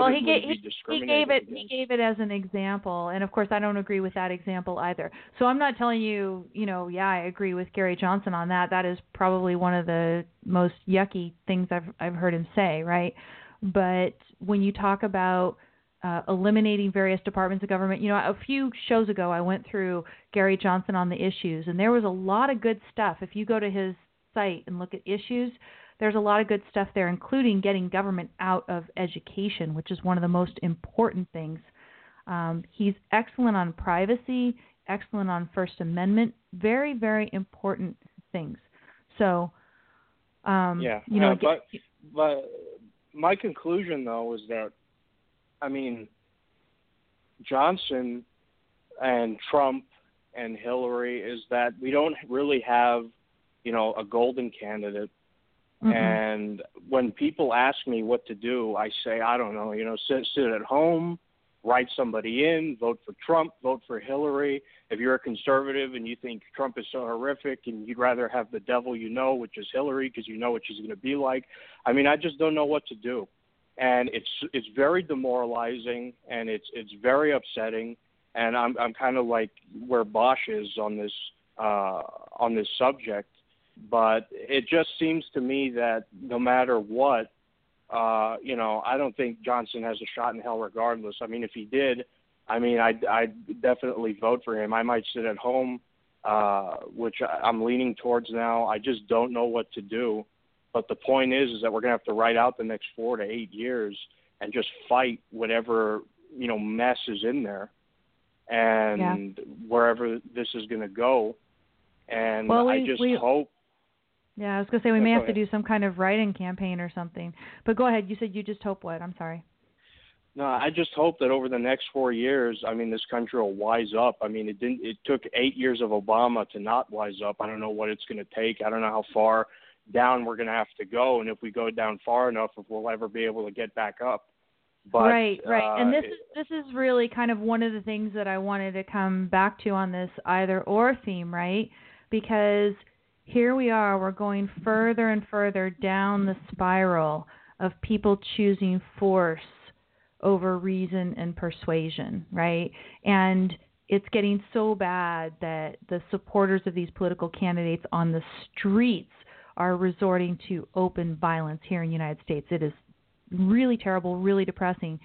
Well, he gave he, he gave it he gave it as an example, and of course I don't agree with that example either. So I'm not telling you, you know, yeah, I agree with Gary Johnson on that. That is probably one of the most yucky things I've I've heard him say, right? But when you talk about uh, eliminating various departments of government, you know, a few shows ago I went through Gary Johnson on the issues, and there was a lot of good stuff. If you go to his site and look at issues, there's a lot of good stuff there, including getting government out of education, which is one of the most important things. Um, he's excellent on privacy, excellent on First Amendment, very, very important things. So, um, Yeah, you know, uh, but but my conclusion though is that, I mean, Johnson and Trump and Hillary is that we don't really have, you know, a golden candidate. Mhm. And when people ask me what to do, I say, I don't know, you know, sit sit at home, write somebody in, vote for Trump, vote for Hillary. If you're a conservative and you think Trump is so horrific and you'd rather have the devil you know, which is Hillary, because you know what she's going to be like, I mean, I just don't know what to do. And it's it's very demoralizing and it's it's very upsetting. And I'm I'm kind of like where Bosch is on this uh, on this subject but it just seems to me that no matter what, uh, you know, I don't think Johnson has a shot in hell regardless. I mean, if he did, I mean, I'd, I'd definitely vote for him. I might sit at home, uh, which I'm leaning towards now. I just don't know what to do. But the point is, is that we're going to have to write out the next four to eight years and just fight whatever, you know, mess is in there and wherever this is going to go. And Well, I just we- hope yeah, I was gonna say we may have to do some kind of write-in campaign or something. But go ahead. You said you just hope what? I'm sorry. No, I just hope that over the next four years, I mean, this country will wise up. I mean, it didn't. It took eight years of Obama to not wise up. I don't know what it's going to take. I don't know how far down we're going to have to go, and if we go down far enough, if we'll ever be able to get back up. But, right, right. and uh, this is this is really kind of one of the things that I wanted to come back to on this either or theme, right? Because here we are, we're going further and further down the spiral of people choosing force over reason and persuasion, right? And it's getting so bad that the supporters of these political candidates on the streets are resorting to open violence here in the United States. It is really terrible, really depressing.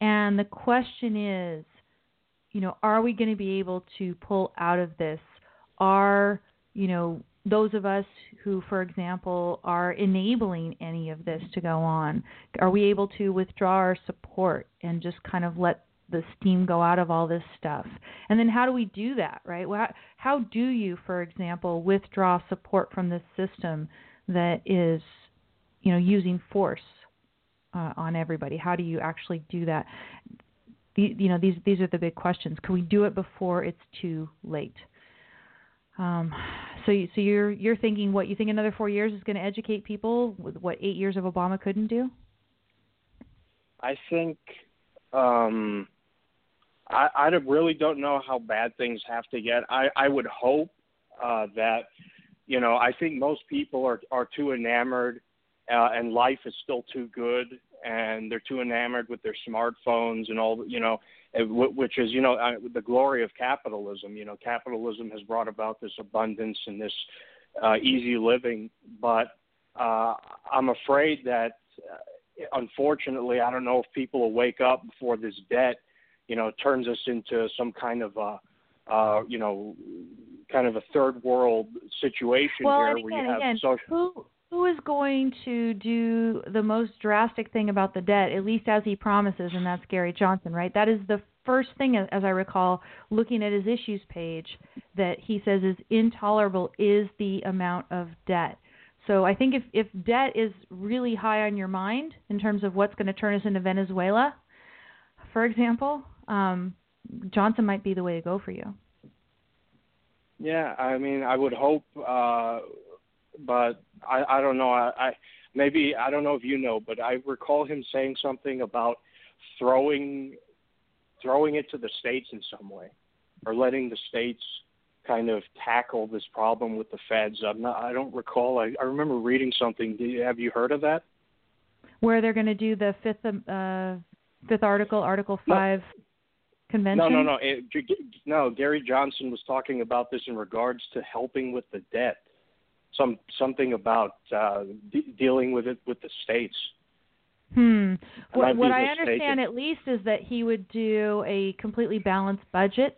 And the question is, you know, are we going to be able to pull out of this? Are, you know, those of us who, for example, are enabling any of this to go on, are we able to withdraw our support and just kind of let the steam go out of all this stuff? And then how do we do that, right? How, do you, for example, withdraw support from this system that is, you know, using force uh, on everybody? How do you actually do that? You know, these these are the big questions. Can we do it before it's too late? Um, so, you, so you're you're thinking what you think another four years is going to educate people with what eight years of Obama couldn't do? I think um, I, I really don't know how bad things have to get. I, I would hope uh, that you know I think most people are are too enamored, uh, and life is still too good, and they're too enamored with their smartphones and all. You know, which is you know uh, the glory of capitalism. You know, capitalism has brought about this abundance and this uh, easy living, but uh, I'm afraid that. Uh, unfortunately, I don't know if people will wake up before this debt, you know, turns us into some kind of a, uh, you know, kind of a third world situation well, here where you have again, social. who who is going to do the most drastic thing about the debt, at least as he promises, and that's Gary Johnson, right? That is the first thing, as I recall, looking at his issues page, that he says is intolerable is the amount of debt. So I think if if debt is really high on your mind in terms of what's going to turn us into Venezuela, for example, um, Johnson might be the way to go for you. Yeah, I mean, I would hope, uh, but I I don't know. I, I maybe I don't know if you know, but I recall him saying something about throwing throwing it to the states in some way, or letting the states kind of tackle this problem with the feds. I'm not. I don't recall. I, I remember reading something. You, have you heard of that? Where they're going to do the fifth uh, fifth article, Article Five no. convention? No, no, no. It, no. Gary Johnson was talking about this in regards to helping with the debt. Some something about uh, de- dealing with it with the states. Hmm. What, what I understand at least is that he would do a completely balanced budget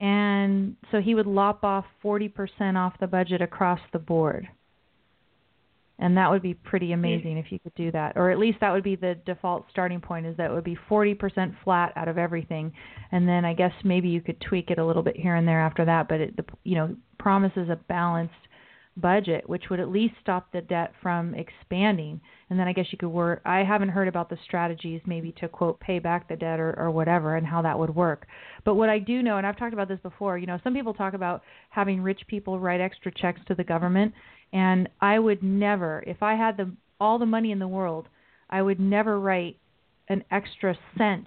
and so he would lop off 40% off the budget across the board. And that would be pretty amazing if you could do that. Or at least that would be the default starting point is that would be 40% flat out of everything. And then I guess maybe you could tweak it a little bit here and there after that, but it you know promises a balanced budget, which would at least stop the debt from expanding. And then I guess you could work. I haven't heard about the strategies, maybe to quote pay back the debt or, or whatever, and how that would work. But what I do know, and I've talked about this before, you know, some people talk about having rich people write extra checks to the government, and I would never, if I had the all the money in the world, I would never write an extra cent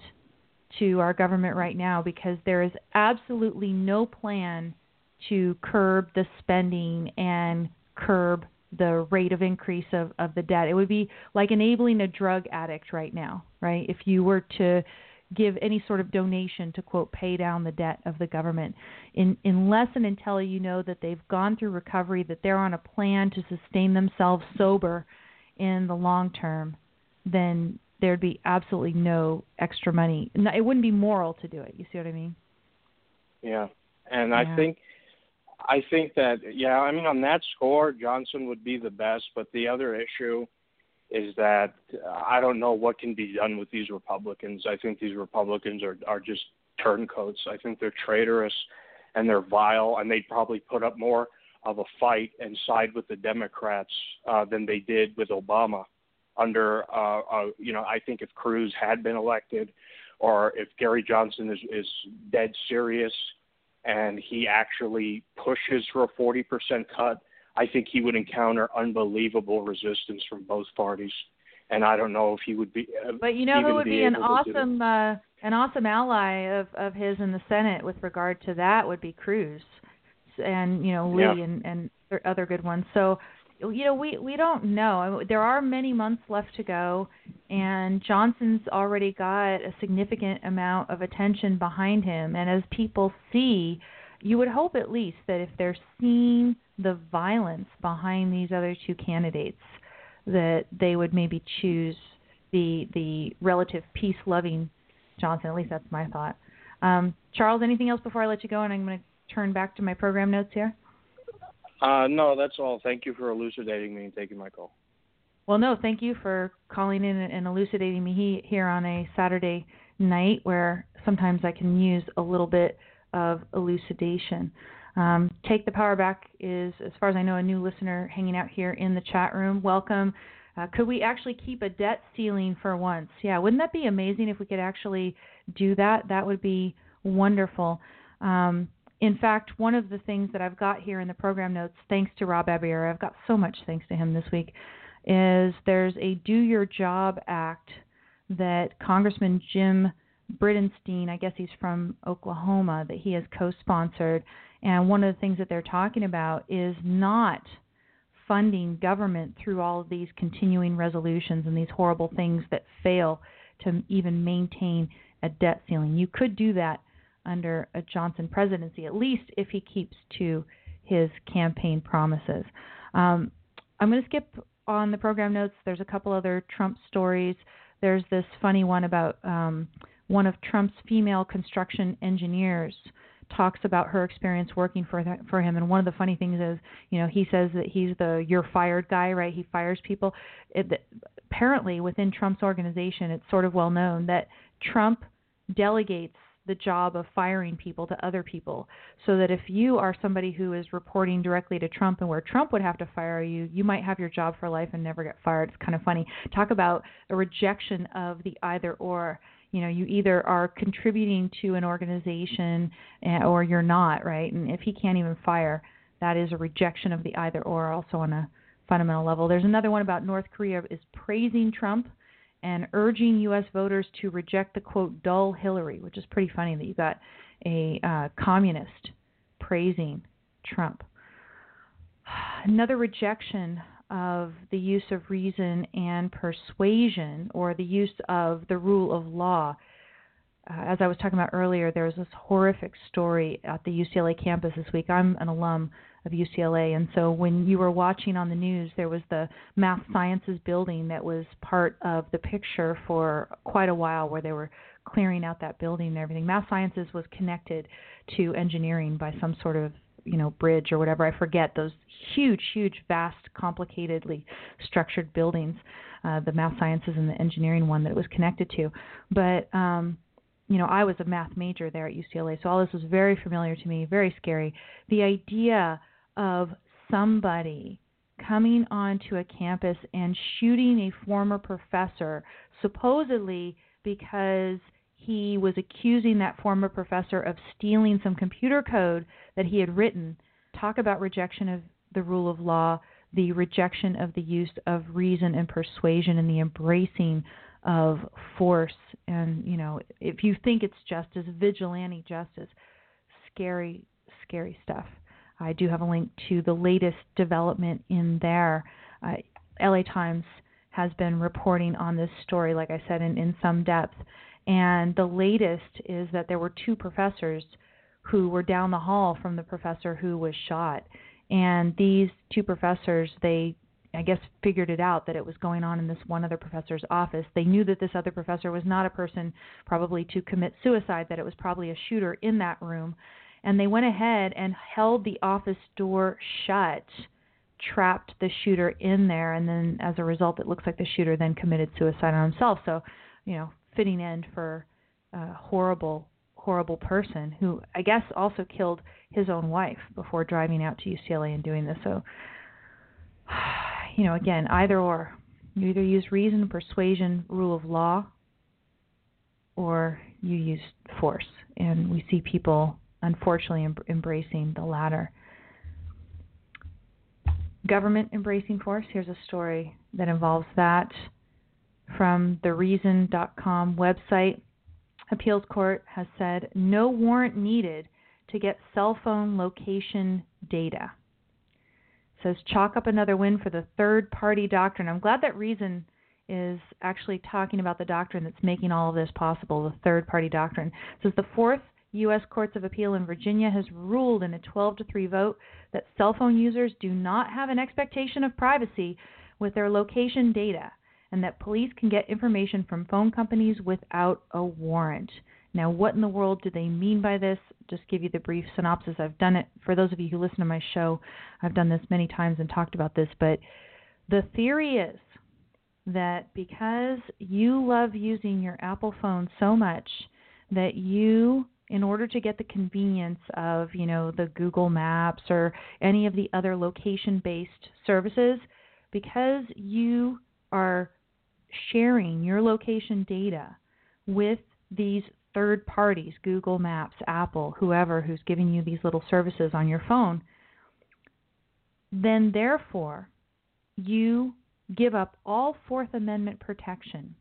to our government right now because there is absolutely no plan to curb the spending and curb the rate of increase of, of the debt. It would be like enabling a drug addict right now, right? If you were to give any sort of donation to quote pay down the debt of the government in unless and until you know that they've gone through recovery that they're on a plan to sustain themselves sober in the long term then there'd be absolutely no extra money it wouldn't be moral to do it you see what i mean yeah and yeah. i think I think that yeah, I mean on that score, Johnson would be the best. But the other issue is that uh, I don't know what can be done with these Republicans. I think these Republicans are are just turncoats. I think they're traitorous and they're vile, and they'd probably put up more of a fight and side with the Democrats uh, than they did with Obama. Under uh, uh, you know, I think if Cruz had been elected, or if Gary Johnson is is dead serious and he actually pushes for a 40% cut, I think he would encounter unbelievable resistance from both parties. And I don't know if he would be. Uh, but you know who would be, be an awesome, uh, an awesome ally of of his in the Senate with regard to that would be Cruz, and you know Lee yeah. and and other good ones. So you know, we we don't know. There are many months left to go, and Johnson's already got a significant amount of attention behind him. And as people see, you would hope at least that if they're seeing the violence behind these other two candidates, that they would maybe choose the the relative peace-loving Johnson. At least that's my thought. Um, Charles, anything else before I let you go? And I'm going to turn back to my program notes here. Uh, no, that's all. Thank you for elucidating me and taking my call. Well, no, thank you for calling in and elucidating me here on a Saturday night where sometimes I can use a little bit of elucidation. Um, Take the Power Back is, as far as I know, a new listener hanging out here in the chat room. Welcome. Uh, could we actually keep a debt ceiling for once? Yeah, wouldn't that be amazing if we could actually do that? That would be wonderful. Um, in fact, one of the things that I've got here in the program notes, thanks to Rob Abier, I've got so much thanks to him this week, is there's a Do Your Job Act that Congressman Jim Bridenstine, I guess he's from Oklahoma, that he has co sponsored. And one of the things that they're talking about is not funding government through all of these continuing resolutions and these horrible things that fail to even maintain a debt ceiling. You could do that under a Johnson presidency, at least if he keeps to his campaign promises. Um, I'm going to skip on the program notes. There's a couple other Trump stories. There's this funny one about um, one of Trump's female construction engineers talks about her experience working for th- for him and one of the funny things is you know he says that he's the you're fired guy right he fires people it, apparently within Trump's organization it's sort of well known that Trump delegates the job of firing people to other people. So that if you are somebody who is reporting directly to Trump and where Trump would have to fire you, you might have your job for life and never get fired. It's kind of funny. Talk about a rejection of the either or. You know, you either are contributing to an organization eh, or you're not, right? And if he can't even fire, that is a rejection of the either or also on a fundamental level. There's another one about North Korea is praising Trump and urging U.S. voters to reject the quote dull Hillary, which is pretty funny that you got a uh, communist praising Trump. Another rejection of the use of reason and persuasion, or the use of the rule of law. Uh, as I was talking about earlier, there was this horrific story at the UCLA campus this week. I'm an alum of UCLA. And so when you were watching on the news, there was the math sciences building that was part of the picture for quite a while where they were clearing out that building and everything. Math sciences was connected to engineering by some sort of you know bridge or whatever i forget those huge huge vast complicatedly structured buildings uh, the math sciences and the engineering one that it was connected to but um you know, I was a math major there at UCLA, so all this was very familiar to me, very scary. The idea of somebody coming onto a campus and shooting a former professor, supposedly because he was accusing that former professor of stealing some computer code that he had written. Talk about rejection of the rule of law, the rejection of the use of reason and persuasion, and the embracing of force. And, you know, if you think it's justice, vigilante justice, scary, scary stuff. I do have a link to the latest development in there. Uh, LA Times has been reporting on this story, like I said, in, in some depth. And the latest is that there were two professors who were down the hall from the professor who was shot. And these two professors, they, I guess, figured it out that it was going on in this one other professor's office. They knew that this other professor was not a person probably to commit suicide, that it was probably a shooter in that room. And they went ahead and held the office door shut trapped the shooter in there and then as a result it looks like the shooter then committed suicide on himself. So you know fitting end for a horrible horrible person who i guess also killed his own wife before driving out to ucla and doing this. So you know again either or you either use reason persuasion rule of law or you use force and we see people unfortunately em- embracing the latter. Government embracing force. Here's a story that involves that from the Reason.com website. Appeals court has said no warrant needed to get cell phone location data. Says chalk up another win for the third party doctrine. I'm glad that Reason is actually talking about the doctrine that's making all of this possible, the third party doctrine. It says the fourth U.S. Courts of Appeal in Virginia has ruled in a 12 to 3 vote that cell phone users do not have an expectation of privacy with their location data and that police can get information from phone companies without a warrant. Now, what in the world do they mean by this? Just give you the brief synopsis. I've done it for those of you who listen to my show. I've done this many times and talked about this, but the theory is that because you love using your Apple phone so much that you in order to get the convenience of, you know, the Google Maps or any of the other location-based services, because you are sharing your location data with these third parties, Google Maps, Apple, whoever who's giving you these little services on your phone, then therefore you give up all Fourth Amendment protection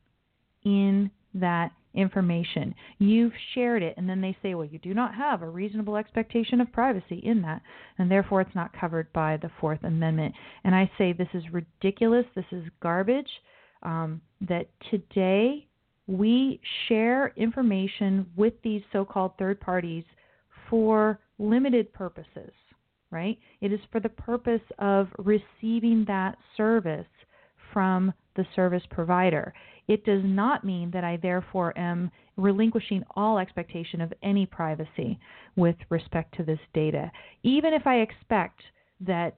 in that information. You've shared it, and then they say, well, you do not have a reasonable expectation of privacy in that, and therefore it's not covered by the Fourth Amendment. And I say this is ridiculous, this is garbage, um, that today we share information with these so called third parties for limited purposes, right? It is for the purpose of receiving that service from the service provider. It does not mean that I therefore am relinquishing all expectation of any privacy with respect to this data. Even if I expect that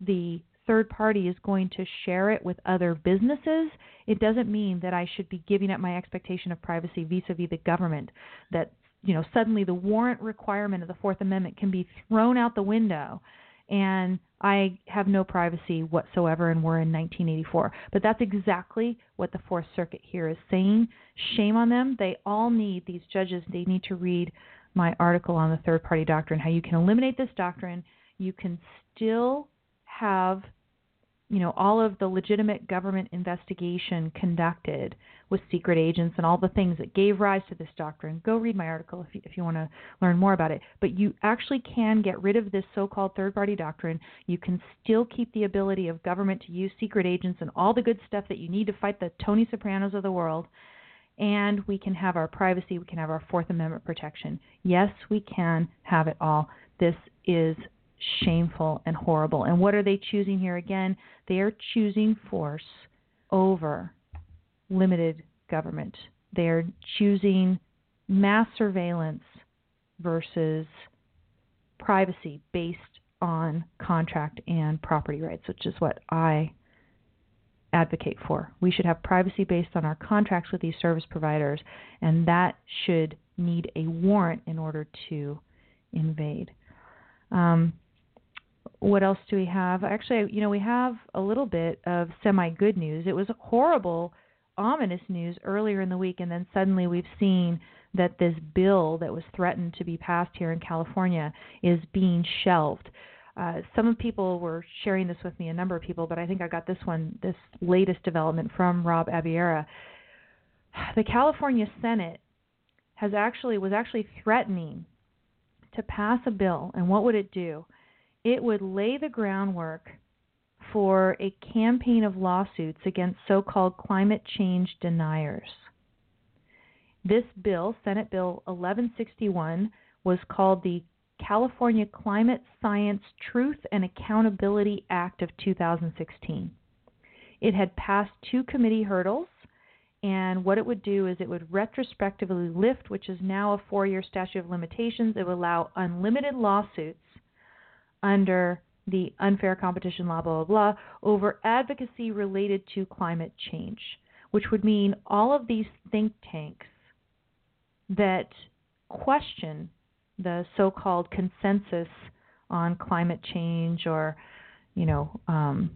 the third party is going to share it with other businesses, it doesn't mean that I should be giving up my expectation of privacy vis a vis the government that you know, suddenly the warrant requirement of the Fourth Amendment can be thrown out the window and I have no privacy whatsoever, and we're in 1984. But that's exactly what the Fourth Circuit here is saying. Shame on them. They all need, these judges, they need to read my article on the third party doctrine, how you can eliminate this doctrine. You can still have you know all of the legitimate government investigation conducted with secret agents and all the things that gave rise to this doctrine. Go read my article if you, if you want to learn more about it. But you actually can get rid of this so-called third party doctrine. You can still keep the ability of government to use secret agents and all the good stuff that you need to fight the tony sopranos of the world. And we can have our privacy. We can have our fourth amendment protection. Yes we can have it all. This is shameful and horrible. And what are they choosing here again? They are choosing force over limited government. They are choosing mass surveillance versus privacy based on contract and property rights, which is what I advocate for. We should have privacy based on our contracts with these service providers, and that should need a warrant in order to invade. Um, what else do we have? Actually, you know, we have a little bit of semi good news. It was horrible, ominous news earlier in the week, and then suddenly we've seen that this bill that was threatened to be passed here in California is being shelved. Uh, some people were sharing this with me, a number of people, but I think I got this one, this latest development from Rob Abiera. The California Senate has actually was actually threatening to pass a bill, and what would it do? It would lay the groundwork for a campaign of lawsuits against so called climate change deniers. This bill, Senate Bill 1161, was called the California Climate Science Truth and Accountability Act of 2016. It had passed two committee hurdles, and what it would do is it would retrospectively lift, which is now a four year statute of limitations. It would allow unlimited lawsuits under the unfair competition law, blah, blah, blah, over advocacy related to climate change, which would mean all of these think tanks that question the so called consensus on climate change or, you know, um,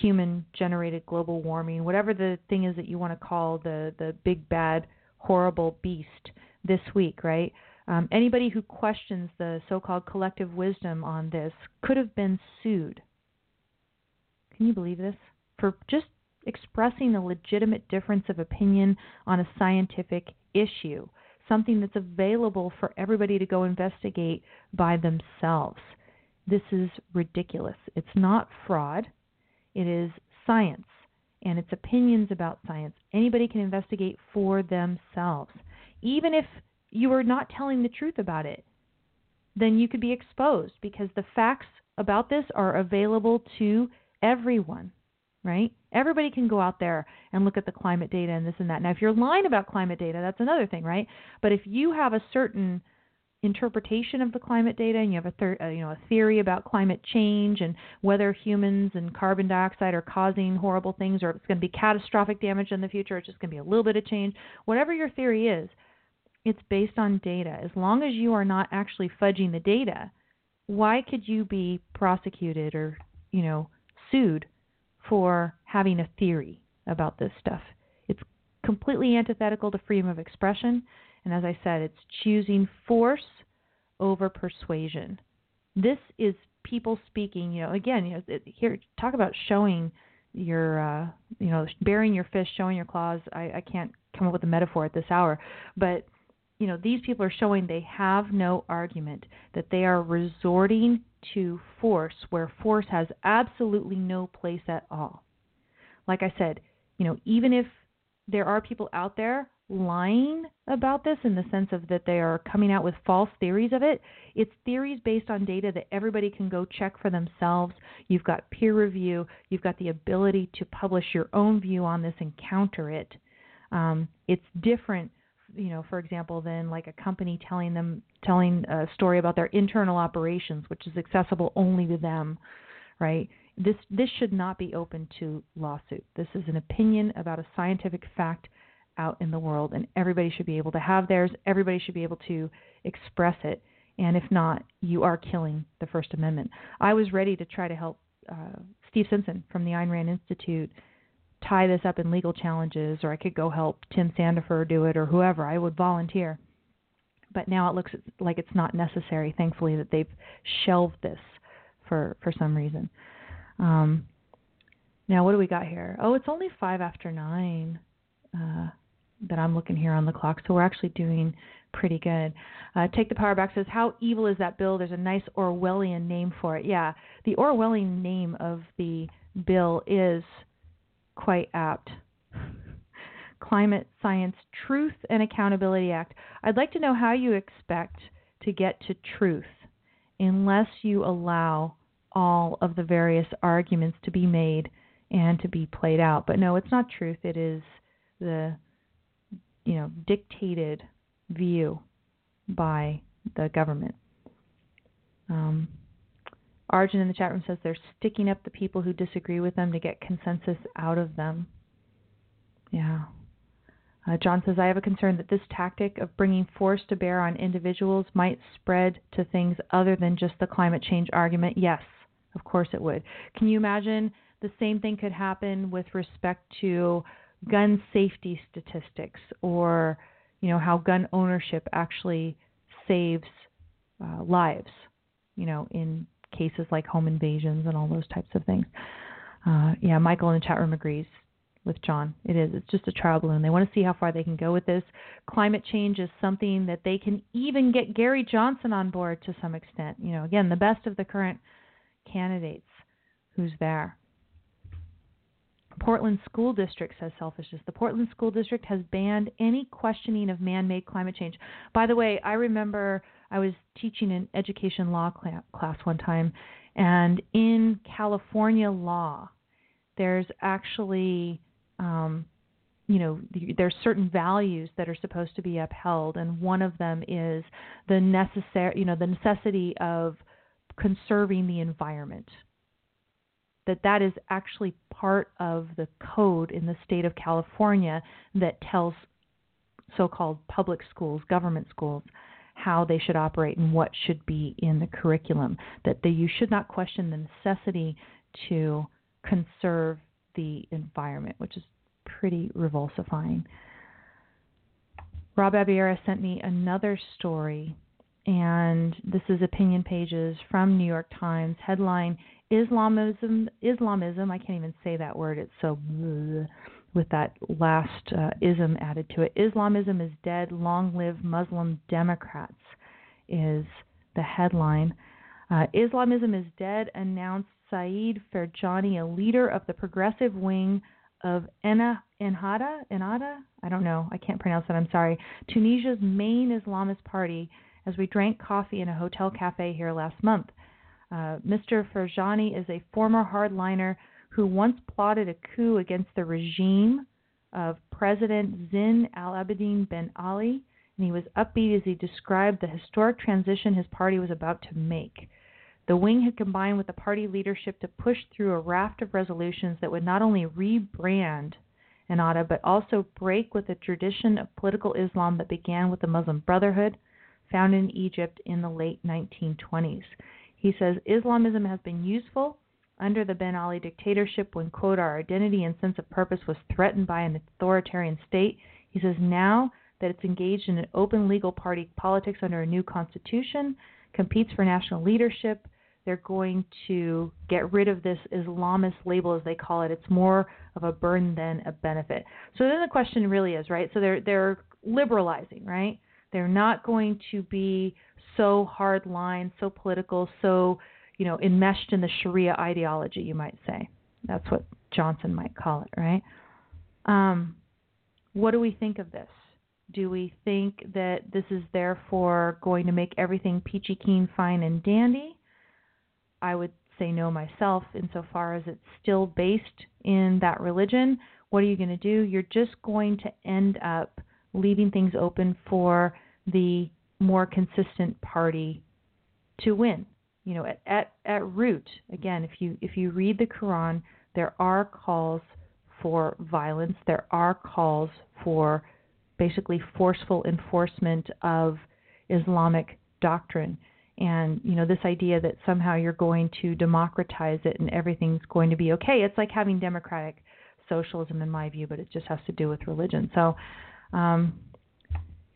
human generated global warming, whatever the thing is that you want to call the, the big bad horrible beast this week, right? Um, anybody who questions the so called collective wisdom on this could have been sued. Can you believe this? For just expressing a legitimate difference of opinion on a scientific issue, something that's available for everybody to go investigate by themselves. This is ridiculous. It's not fraud, it is science and it's opinions about science. Anybody can investigate for themselves. Even if you are not telling the truth about it, then you could be exposed because the facts about this are available to everyone, right? Everybody can go out there and look at the climate data and this and that. Now, if you're lying about climate data, that's another thing, right? But if you have a certain interpretation of the climate data and you have a uh, you know a theory about climate change and whether humans and carbon dioxide are causing horrible things or it's going to be catastrophic damage in the future, it's just going to be a little bit of change. Whatever your theory is, it's based on data. As long as you are not actually fudging the data, why could you be prosecuted or, you know, sued for having a theory about this stuff? It's completely antithetical to freedom of expression. And as I said, it's choosing force over persuasion. This is people speaking, you know, again, you know, here talk about showing your uh, you know, burying your fist, showing your claws. I, I can't come up with a metaphor at this hour, but you know, these people are showing they have no argument, that they are resorting to force where force has absolutely no place at all. Like I said, you know, even if there are people out there lying about this in the sense of that they are coming out with false theories of it, it's theories based on data that everybody can go check for themselves. You've got peer review, you've got the ability to publish your own view on this and counter it. Um, it's different you know, for example, than like a company telling them telling a story about their internal operations, which is accessible only to them, right? This this should not be open to lawsuit. This is an opinion about a scientific fact out in the world, and everybody should be able to have theirs. Everybody should be able to express it. And if not, you are killing the First Amendment. I was ready to try to help uh, Steve Simpson from the Ayn Rand Institute tie this up in legal challenges, or I could go help Tim Sandefur do it, or whoever. I would volunteer. But now it looks like it's not necessary. Thankfully, that they've shelved this for for some reason. Um, now, what do we got here? Oh, it's only five after nine uh, that I'm looking here on the clock, so we're actually doing pretty good. Uh, Take the Power Back says, How evil is that bill? There's a nice Orwellian name for it. Yeah, the Orwellian name of the bill is quite apt. Climate Science Truth and Accountability Act. I'd like to know how you expect to get to truth unless you allow all of the various arguments to be made and to be played out. But no, it's not truth. It is the you know dictated view by the government. Um, Arjun in the chat room says they're sticking up the people who disagree with them to get consensus out of them. Yeah. Uh, John says, I have a concern that this tactic of bringing force to bear on individuals might spread to things other than just the climate change argument. Yes, of course it would. Can you imagine the same thing could happen with respect to gun safety statistics or, you know, how gun ownership actually saves uh, lives, you know, in cases like home invasions and all those types of things. Uh, yeah, Michael in the chat room agrees with John. It is. It's just a trial balloon. They want to see how far they can go with this. Climate change is something that they can even get Gary Johnson on board to some extent. You know, again, the best of the current candidates who's there. Portland School District says selfishness. The Portland School District has banned any questioning of man made climate change. By the way, I remember I was teaching an education law class one time, and in California law, there's actually um, you know there's certain values that are supposed to be upheld and one of them is the necessary you know the necessity of conserving the environment. That that is actually part of the code in the state of California that tells so-called public schools, government schools, how they should operate and what should be in the curriculum. That they, you should not question the necessity to conserve the environment, which is pretty revulsifying. Rob Abiera sent me another story, and this is opinion pages from New York Times. Headline Islamism, Islamism, I can't even say that word, it's so bleh, with that last uh, ism added to it. Islamism is dead, long live Muslim Democrats, is the headline. Uh, Islamism is dead, announced Saeed Ferjani, a leader of the progressive wing of Ennahda, Ennahda, I don't know, I can't pronounce that, I'm sorry, Tunisia's main Islamist party, as we drank coffee in a hotel cafe here last month. Uh, Mr. Ferjani is a former hardliner who once plotted a coup against the regime of President Zine al Abidine Ben Ali, and he was upbeat as he described the historic transition his party was about to make. The wing had combined with the party leadership to push through a raft of resolutions that would not only rebrand Ennahda but also break with the tradition of political Islam that began with the Muslim Brotherhood, founded in Egypt in the late 1920s. He says Islamism has been useful under the Ben Ali dictatorship when, quote, our identity and sense of purpose was threatened by an authoritarian state. He says now that it's engaged in an open legal party politics under a new constitution, competes for national leadership, they're going to get rid of this Islamist label, as they call it. It's more of a burden than a benefit. So then the question really is, right? So they're they're liberalizing, right? They're not going to be so hard line, so political, so you know enmeshed in the Sharia ideology, you might say. That's what Johnson might call it, right? Um, what do we think of this? Do we think that this is therefore going to make everything peachy keen, fine, and dandy? I would say no myself, insofar as it's still based in that religion. What are you going to do? You're just going to end up leaving things open for the more consistent party to win. You know, at, at, at root, again, if you if you read the Quran, there are calls for violence. There are calls for basically forceful enforcement of Islamic doctrine. And you know this idea that somehow you're going to democratize it and everything's going to be okay. It's like having democratic socialism, in my view, but it just has to do with religion. So um,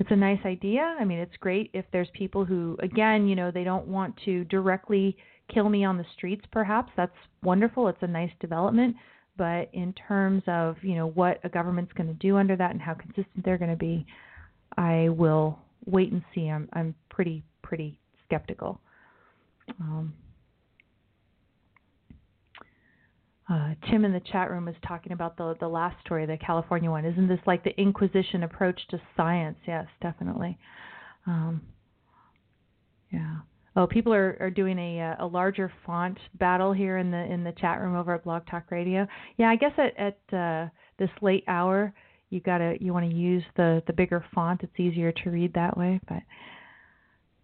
it's a nice idea. I mean, it's great if there's people who, again, you know, they don't want to directly kill me on the streets. Perhaps that's wonderful. It's a nice development. But in terms of you know what a government's going to do under that and how consistent they're going to be, I will wait and see. I'm I'm pretty pretty skeptical. Um, uh, Tim in the chat room is talking about the the last story, the California one. Isn't this like the Inquisition approach to science? Yes, definitely. Um, yeah. Oh, people are, are doing a uh, a larger font battle here in the in the chat room over at Blog Talk Radio. Yeah, I guess at at uh, this late hour, you gotta you want to use the the bigger font. It's easier to read that way. But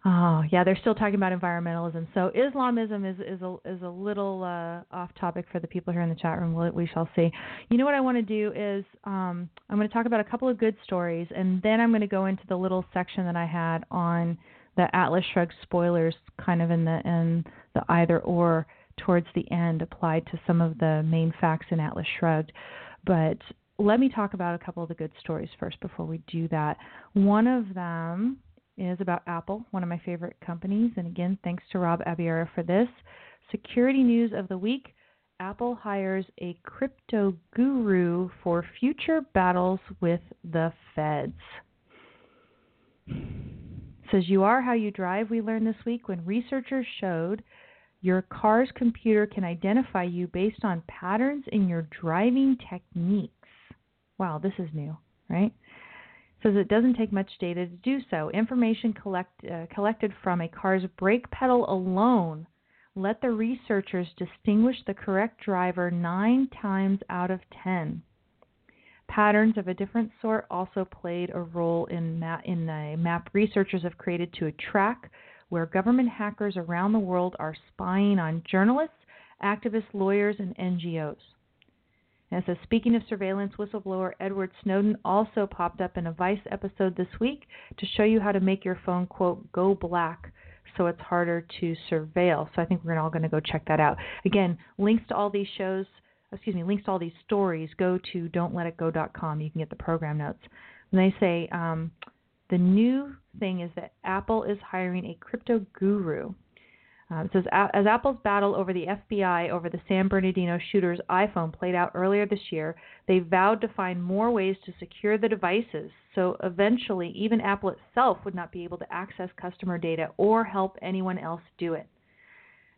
oh yeah, they're still talking about environmentalism. So Islamism is is a is a little uh, off topic for the people here in the chat room. We, we shall see. You know what I want to do is um, I'm going to talk about a couple of good stories, and then I'm going to go into the little section that I had on the Atlas Shrugged spoilers kind of in the in the either or towards the end applied to some of the main facts in Atlas Shrugged. But let me talk about a couple of the good stories first before we do that. One of them is about Apple, one of my favorite companies. And again, thanks to Rob Abiera for this. Security news of the week Apple hires a crypto guru for future battles with the feds says you are how you drive we learned this week when researchers showed your car's computer can identify you based on patterns in your driving techniques wow this is new right says it doesn't take much data to do so. Information collect, uh, collected from a car's brake pedal alone. Let the researchers distinguish the correct driver nine times out of ten. Patterns of a different sort also played a role in, ma- in the map researchers have created to track where government hackers around the world are spying on journalists, activists, lawyers, and NGOs. And says, speaking of surveillance, whistleblower Edward Snowden also popped up in a Vice episode this week to show you how to make your phone, quote, go black so it's harder to surveil. So I think we're all going to go check that out. Again, links to all these shows excuse me, links to all these stories, go to don'tletitgo.com. You can get the program notes. And they say um, the new thing is that Apple is hiring a crypto guru. Uh, it says as Apple's battle over the FBI over the San Bernardino shooter's iPhone played out earlier this year, they vowed to find more ways to secure the devices. So eventually, even Apple itself would not be able to access customer data or help anyone else do it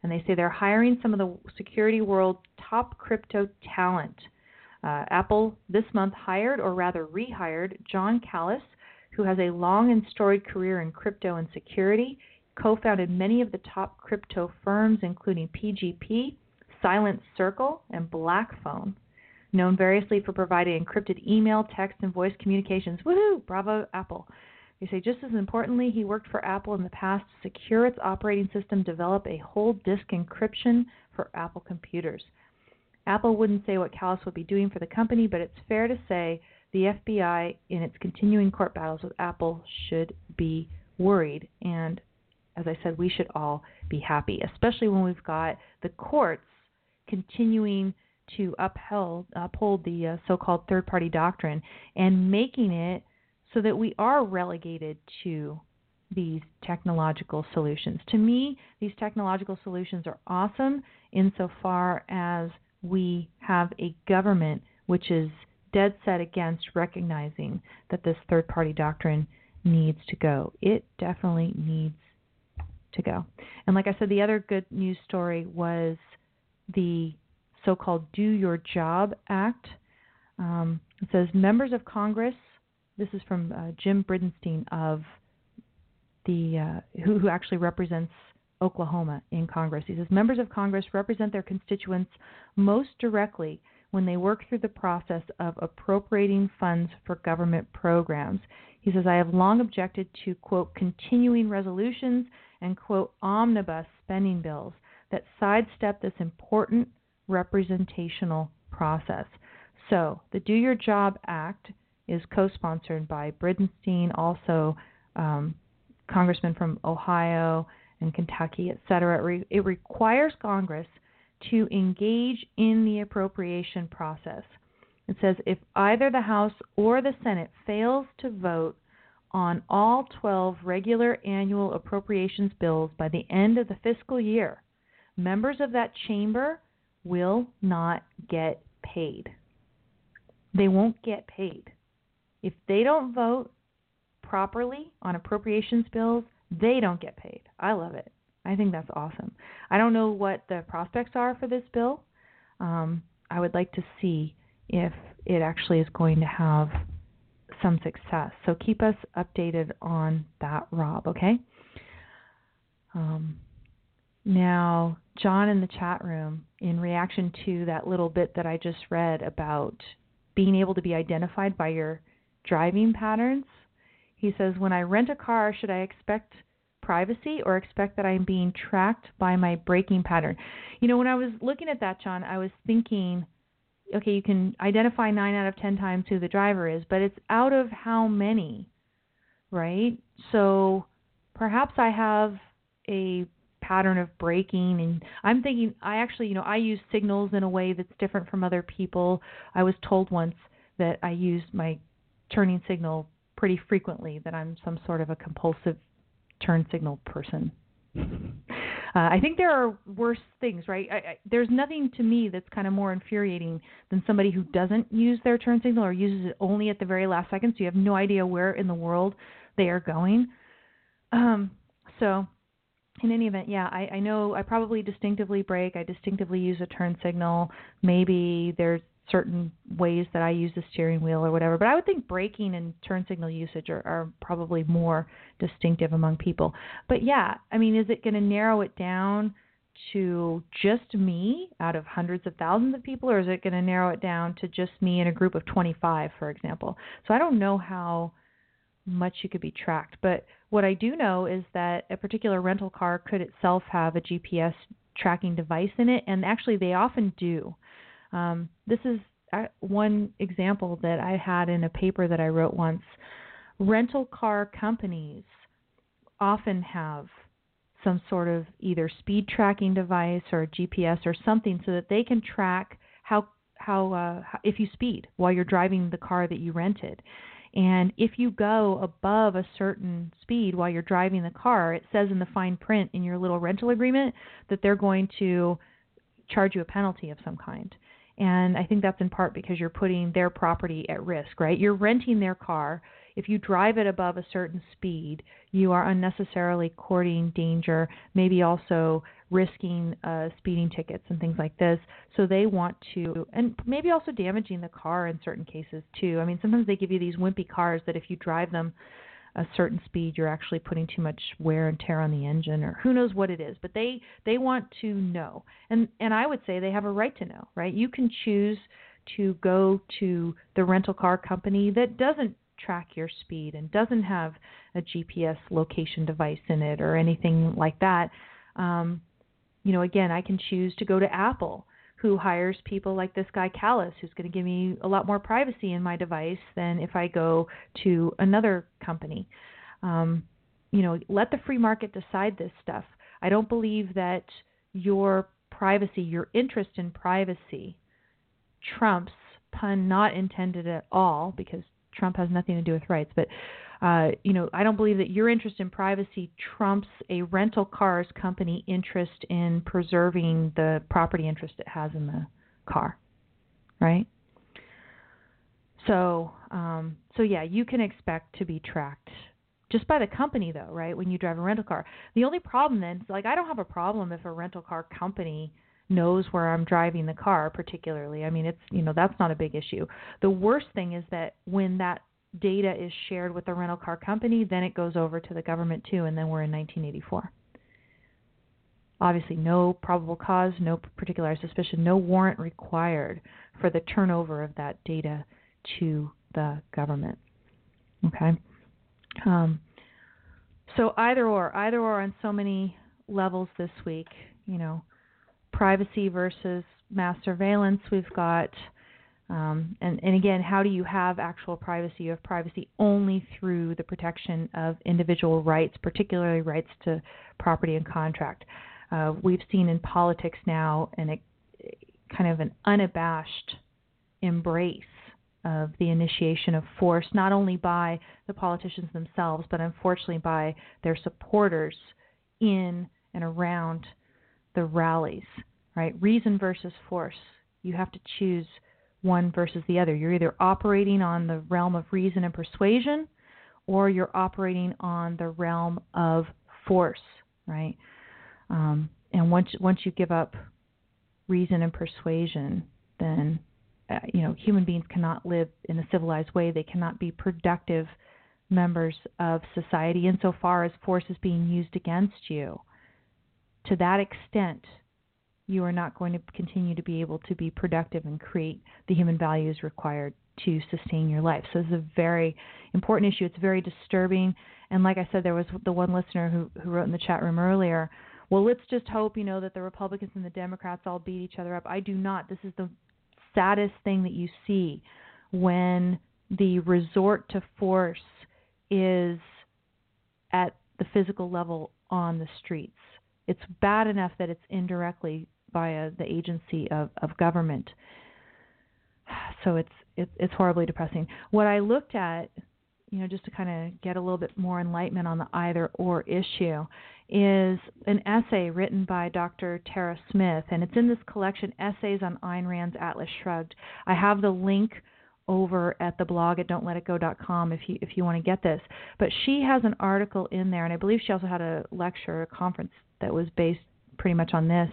and they say they're hiring some of the security world top crypto talent. Uh, Apple this month hired, or rather rehired, Jon Callas, who has a long and storied career in crypto and security, co founded many of the top crypto firms, including PGP, Silent Circle, and BlackPhone. Known variously for providing encrypted email, text, and voice communications. Woohoo! Bravo, Apple. They say just as importantly, he worked for Apple in the past to secure its operating system, develop a whole disk encryption for Apple computers. Apple wouldn't say what Callas would be doing for the company, but it's fair to say the FBI, in its continuing court battles with Apple, should be worried. And as I said, we should all be happy, especially when we've got the courts continuing to uphold, uphold the uh, so called third party doctrine and making it so that we are relegated to these technological solutions. To me, these technological solutions are awesome insofar as we have a government which is dead set against recognizing that this third party doctrine needs to go. It definitely needs to go. And like I said, the other good news story was the so called Do Your Job Act. Um, it says members of Congress this is from uh, Jim Bridenstine of the uh, who, who actually represents Oklahoma in Congress. He says members of Congress represent their constituents most directly when they work through the process of appropriating funds for government programs. He says I have long objected to quote continuing resolutions and quote omnibus spending bills that sidestep this important representational process. So, the Do Your Job Act is co-sponsored by Bridenstine, also um, congressmen from Ohio and Kentucky, et cetera. It, re- it requires Congress to engage in the appropriation process. It says if either the House or the Senate fails to vote on all 12 regular annual appropriations bills by the end of the fiscal year, members of that chamber will not get paid. They won't get paid. If they don't vote properly on appropriations bills, they don't get paid. I love it. I think that's awesome. I don't know what the prospects are for this bill. Um, I would like to see if it actually is going to have some success. So keep us updated on that, Rob, okay? Um, now, John in the chat room, in reaction to that little bit that I just read about being able to be identified by your driving patterns, he says, When I rent a car, should I expect privacy or expect that I'm being tracked by my braking pattern? You know, when I was looking at that, John, I was thinking okay, you can identify nine out of ten times who the driver is, but it's out of how many, right? So perhaps I have a pattern of braking and I'm thinking I actually, you know, I use signals in a way that's different from other people. I was told once that I use my turning signal pretty frequently that I'm some sort of a compulsive turn signal person. Uh, I think there are worse things, right? I, I, there's nothing to me that's kind of more infuriating than somebody who doesn't use their turn signal or uses it only at the very last second, so you have no idea where in the world they are going. Um, so, in any event, yeah, I, I know I probably distinctively brake. I distinctively use a turn signal. Maybe there's certain ways that I use the steering wheel or whatever. But I would think braking and turn signal usage are, are probably more distinctive among people. But yeah, I mean, is it going to narrow it down to just me out of hundreds of thousands of people, or is it going to narrow it down to just me in a group of 25, for example? So I don't know how much you could be tracked. But what I do know is that a particular rental car could itself have a GPS tracking device in it, and actually they often do. Um, this is uh, one example that I had in a paper that I wrote once. Rental car companies often have some sort of either speed tracking device or GPS or something so that they can track how how uh, if you speed while you're driving the car that you rented. And if you go above a certain speed while you're driving the car, it says in the fine print in your little rental agreement that they're going to charge you a penalty of some kind. And I think that's in part because you're putting their property at risk, right? You're renting their car. If you drive it above a certain speed, you are unnecessarily courting danger, maybe also risking uh, speeding tickets and things like this. So they want to, and maybe also damaging the car in certain cases too. I mean, sometimes they give you these wimpy cars that if you drive them a certain speed you're actually putting too much wear and tear on the engine or who knows what it is but they they want to know. And and I would say they have a right to know right? You can choose to go to the rental car company that doesn't track your speed and doesn't have a GPS location device in it or anything like that. Um, you know again I can choose to go to Apple who hires people like this guy Callas, who's going to give me a lot more privacy in my device than if I go to another company. Um, you know, let the free market decide this stuff. I don't believe that your privacy, your interest in privacy, trumps pun not intended at all because Trump has nothing to do with rights, but uh, you know, I don't believe that your interest in privacy trumps a rental cars company interest in preserving the property interest it has in the car, right? So, um, so yeah, you can expect to be tracked just by the company, though, right? When you drive a rental car, the only problem then, like, I don't have a problem if a rental car company knows where I'm driving the car, particularly. I mean, it's you know that's not a big issue. The worst thing is that when that data is shared with the rental car company, then it goes over to the government too, and then we're in 1984. Obviously, no probable cause, no particular suspicion, no warrant required for the turnover of that data to the government. Okay? Um, so either or, either or on so many levels this week, you know, privacy versus mass surveillance. We've got Um, and, and again, how do you have actual privacy? You have privacy only through the protection of individual rights, particularly rights to property and contract. Uh, we've seen in politics now an, kind of an unabashed embrace of the initiation of force, not only by the politicians themselves, but unfortunately by their supporters in and around the rallies, right? Reason versus force. You have to choose one versus the other. You're either operating on the realm of reason and persuasion or you're operating on the realm of force, right? Um, and once once you give up reason and persuasion, then uh, you know human beings cannot live in a civilized way. They cannot be productive members of society insofar as force is being used against you. To that extent, you are not going to continue to be able to be productive and create the human values required to sustain your life. So it's a very important issue. It's very disturbing. And like I said, there was the one listener who, who wrote in the chat room earlier, well, let's just hope, you know, that the Republicans and the Democrats all beat each other up. I do not. This is the saddest thing that you see when the resort to force is at the physical level on the streets. It's bad enough that it's indirectly via uh, the agency of, of government. So it's it, it's horribly depressing. What I looked at, you know, just to kind of get a little bit more enlightenment on the either or issue, is an essay written by Dr. Tara Smith, and it's in this collection, Essays on Ayn Rand's Atlas Shrugged. I have the link over at the blog at don'tletitgo.com if you if you want to get this. But she has an article in there, and I believe she also had a lecture, a conference that was based pretty much on this,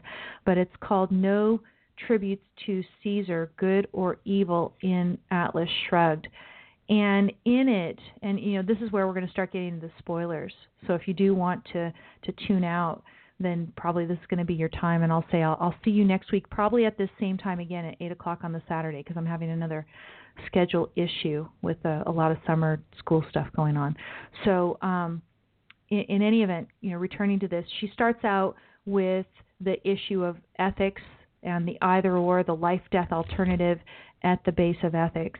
but it's called No Tributes to Caesar, Good or Evil in Atlas Shrugged. And in it, and you know, this is where we're going to start getting the spoilers. So if you do want to to tune out, then probably this is going to be your time. And I'll say I'll, I'll see you next week, probably at this same time again at eight o'clock on the Saturday, because I'm having another schedule issue with a, a lot of summer school stuff going on. So um, in, in any event, you know, returning to this, she starts out with the issue of ethics and the either or, the life death alternative at the base of ethics.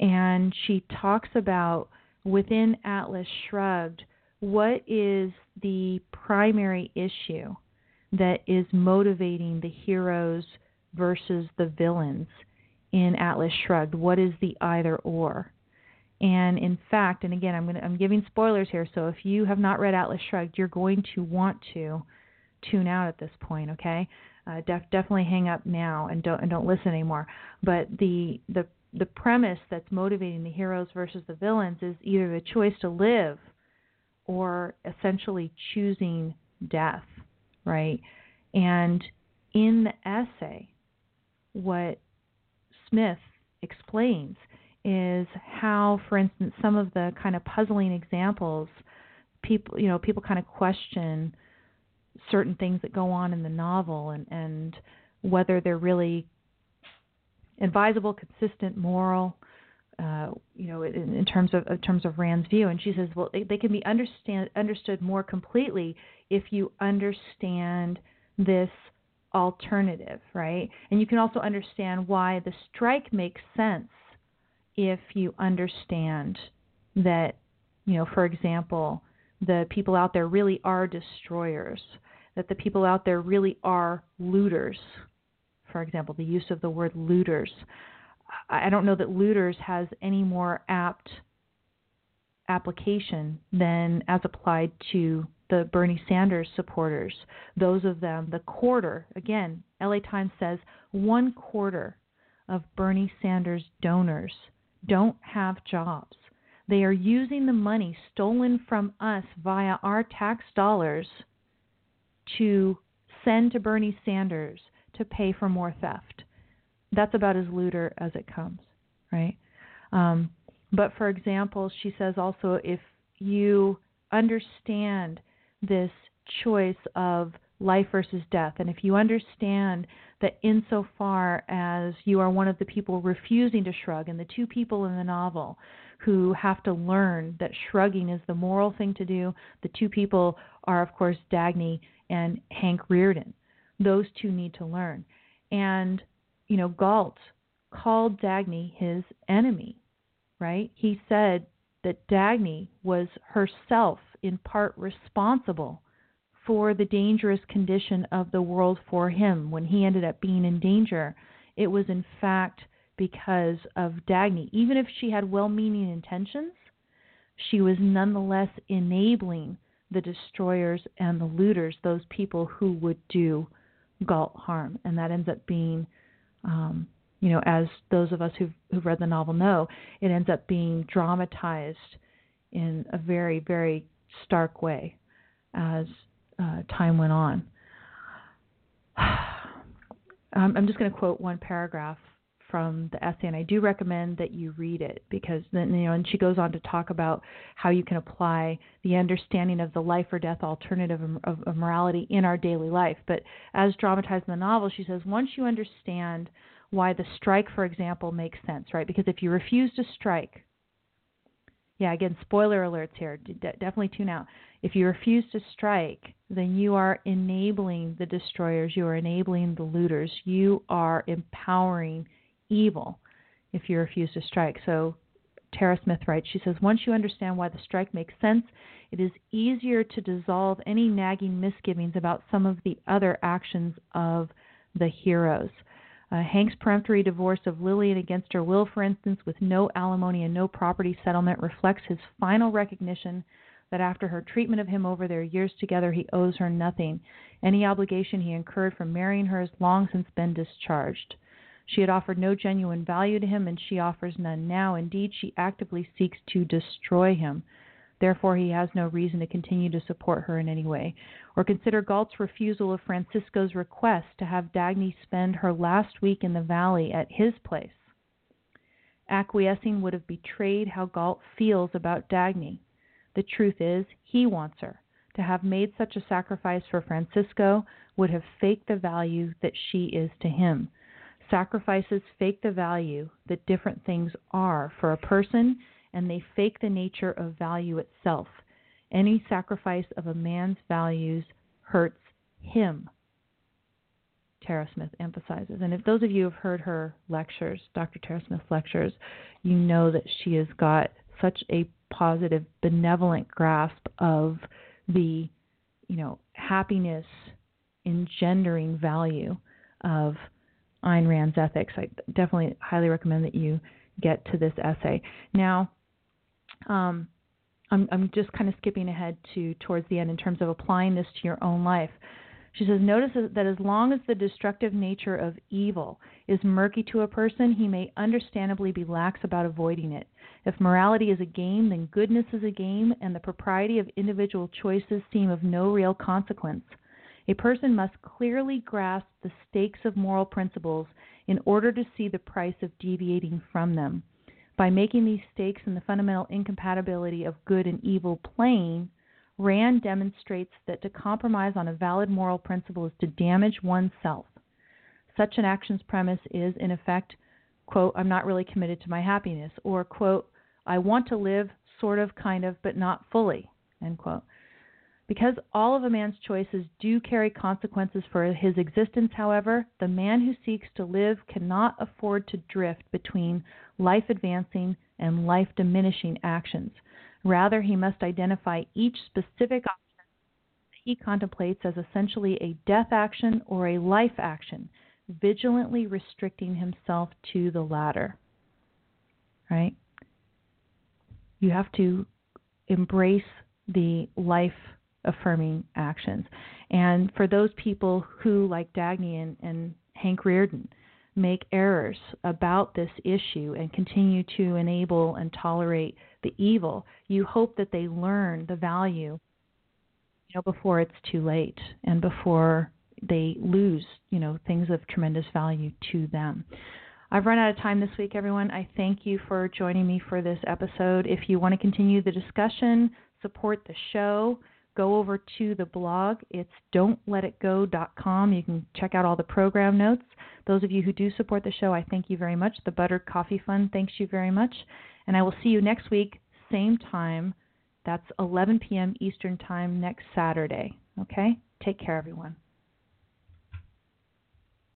And she talks about within Atlas Shrugged what is the primary issue that is motivating the heroes versus the villains in Atlas Shrugged? What is the either or? And in fact, and again, I'm to, I'm giving spoilers here, so if you have not read Atlas Shrugged, you're going to want to tune out at this point, okay? Uh, def- definitely hang up now and don't and don't listen anymore. But the the the premise that's motivating the heroes versus the villains is either the choice to live or essentially choosing death, right? And in the essay, what Smith explains is how, for instance, some of the kind of puzzling examples, people, you know, people kind of question certain things that go on in the novel and, and whether they're really advisable, consistent, moral, uh, you know, in, in, terms of in terms of Rand's view. And she says, well, they, they can be understand understood more completely if you understand this alternative, right? And you can also understand why the strike makes sense if you understand that, you know, for example, the people out there really are destroyers that the people out there really are looters. For example, the use of the word looters. I don't know that looters has any more apt application than as applied to the Bernie Sanders supporters. Those of them, the quarter, again, LA Times says one quarter of Bernie Sanders donors don't have jobs. They are using the money stolen from us via our tax dollars to send to Bernie Sanders to pay for more theft. That's about as looter as it comes, right? Um, but for example, she says also if you understand this choice of life versus death, and if you understand that insofar as you are one of the people refusing to shrug, and the two people in the novel who have to learn that shrugging is the moral thing to do, the two people are, of course, Dagny and Hank Rearden. Those two need to learn. And, you know, Galt called Dagny his enemy, right? He said that Dagny was herself in part responsible for the dangerous condition of the world for him when he ended up being in danger. It was in fact because of Dagny. Even if she had well meaning intentions, she was nonetheless enabling the destroyers and the looters, those people who would do Galt harm. And that ends up being, um, you know, as those of us who've, who've read the novel know, it ends up being dramatized in a very, very stark way as uh, time went on. I'm just going to quote one paragraph from the essay, and I do recommend that you read it because then you know. And she goes on to talk about how you can apply the understanding of the life or death alternative of, of morality in our daily life. But as dramatized in the novel, she says once you understand why the strike, for example, makes sense, right? Because if you refuse to strike, yeah, again, spoiler alerts here. De- definitely tune out. If you refuse to strike, then you are enabling the destroyers, you are enabling the looters, you are empowering evil if you refuse to strike. So Tara Smith writes, she says, once you understand why the strike makes sense, it is easier to dissolve any nagging misgivings about some of the other actions of the heroes. Uh, Hank's peremptory divorce of Lillian against her will, for instance, with no alimony and no property settlement, reflects his final recognition that after her treatment of him over their years together, he owes her nothing. Any obligation he incurred from marrying her has long since been discharged. She had offered no genuine value to him, and she offers none now. Indeed, she actively seeks to destroy him. Therefore, he has no reason to continue to support her in any way. Or consider Galt's refusal of Francisco's request to have Dagny spend her last week in the valley at his place. Acquiescing would have betrayed how Galt feels about Dagny. The truth is, he wants her. To have made such a sacrifice for Francisco would have faked the value that she is to him. Sacrifices fake the value that different things are for a person, and they fake the nature of value itself. Any sacrifice of a man's values hurts him, Tara Smith emphasizes. And if those of you have heard her lectures, Dr. Tara Smith's lectures, you know that she has got such a positive, benevolent grasp of the, you know, happiness engendering value of Ayn Rand's ethics. I definitely highly recommend that you get to this essay. Now, um, I'm, I'm just kind of skipping ahead to towards the end in terms of applying this to your own life. She says, Notice that as long as the destructive nature of evil is murky to a person, he may understandably be lax about avoiding it. If morality is a game, then goodness is a game, and the propriety of individual choices seem of no real consequence. A person must clearly grasp the stakes of moral principles in order to see the price of deviating from them. By making these stakes and the fundamental incompatibility of good and evil plain, Rand demonstrates that to compromise on a valid moral principle is to damage oneself. Such an action's premise is, in effect, quote, I'm not really committed to my happiness, or, quote, I want to live sort of, kind of, but not fully, end quote. Because all of a man's choices do carry consequences for his existence, however, the man who seeks to live cannot afford to drift between life advancing and life diminishing actions. Rather, he must identify each specific option that he contemplates as essentially a death action or a life action, vigilantly restricting himself to the latter. Right? You have to embrace the life affirming actions. And for those people who, like Dagny and, and Hank Rearden, make errors about this issue and continue to enable and tolerate the evil, you hope that they learn the value you know before it's too late and before they lose, you know, things of tremendous value to them. I've run out of time this week, everyone. I thank you for joining me for this episode. If you want to continue the discussion, support the show, go over to the blog. It's don'tletitgo.com. You can check out all the program notes. Those of you who do support the show, I thank you very much. The Buttered Coffee Fund thanks you very much. And I will see you next week, same time. That's 11 p.m. Eastern Time next Saturday. Okay? Take care, everyone.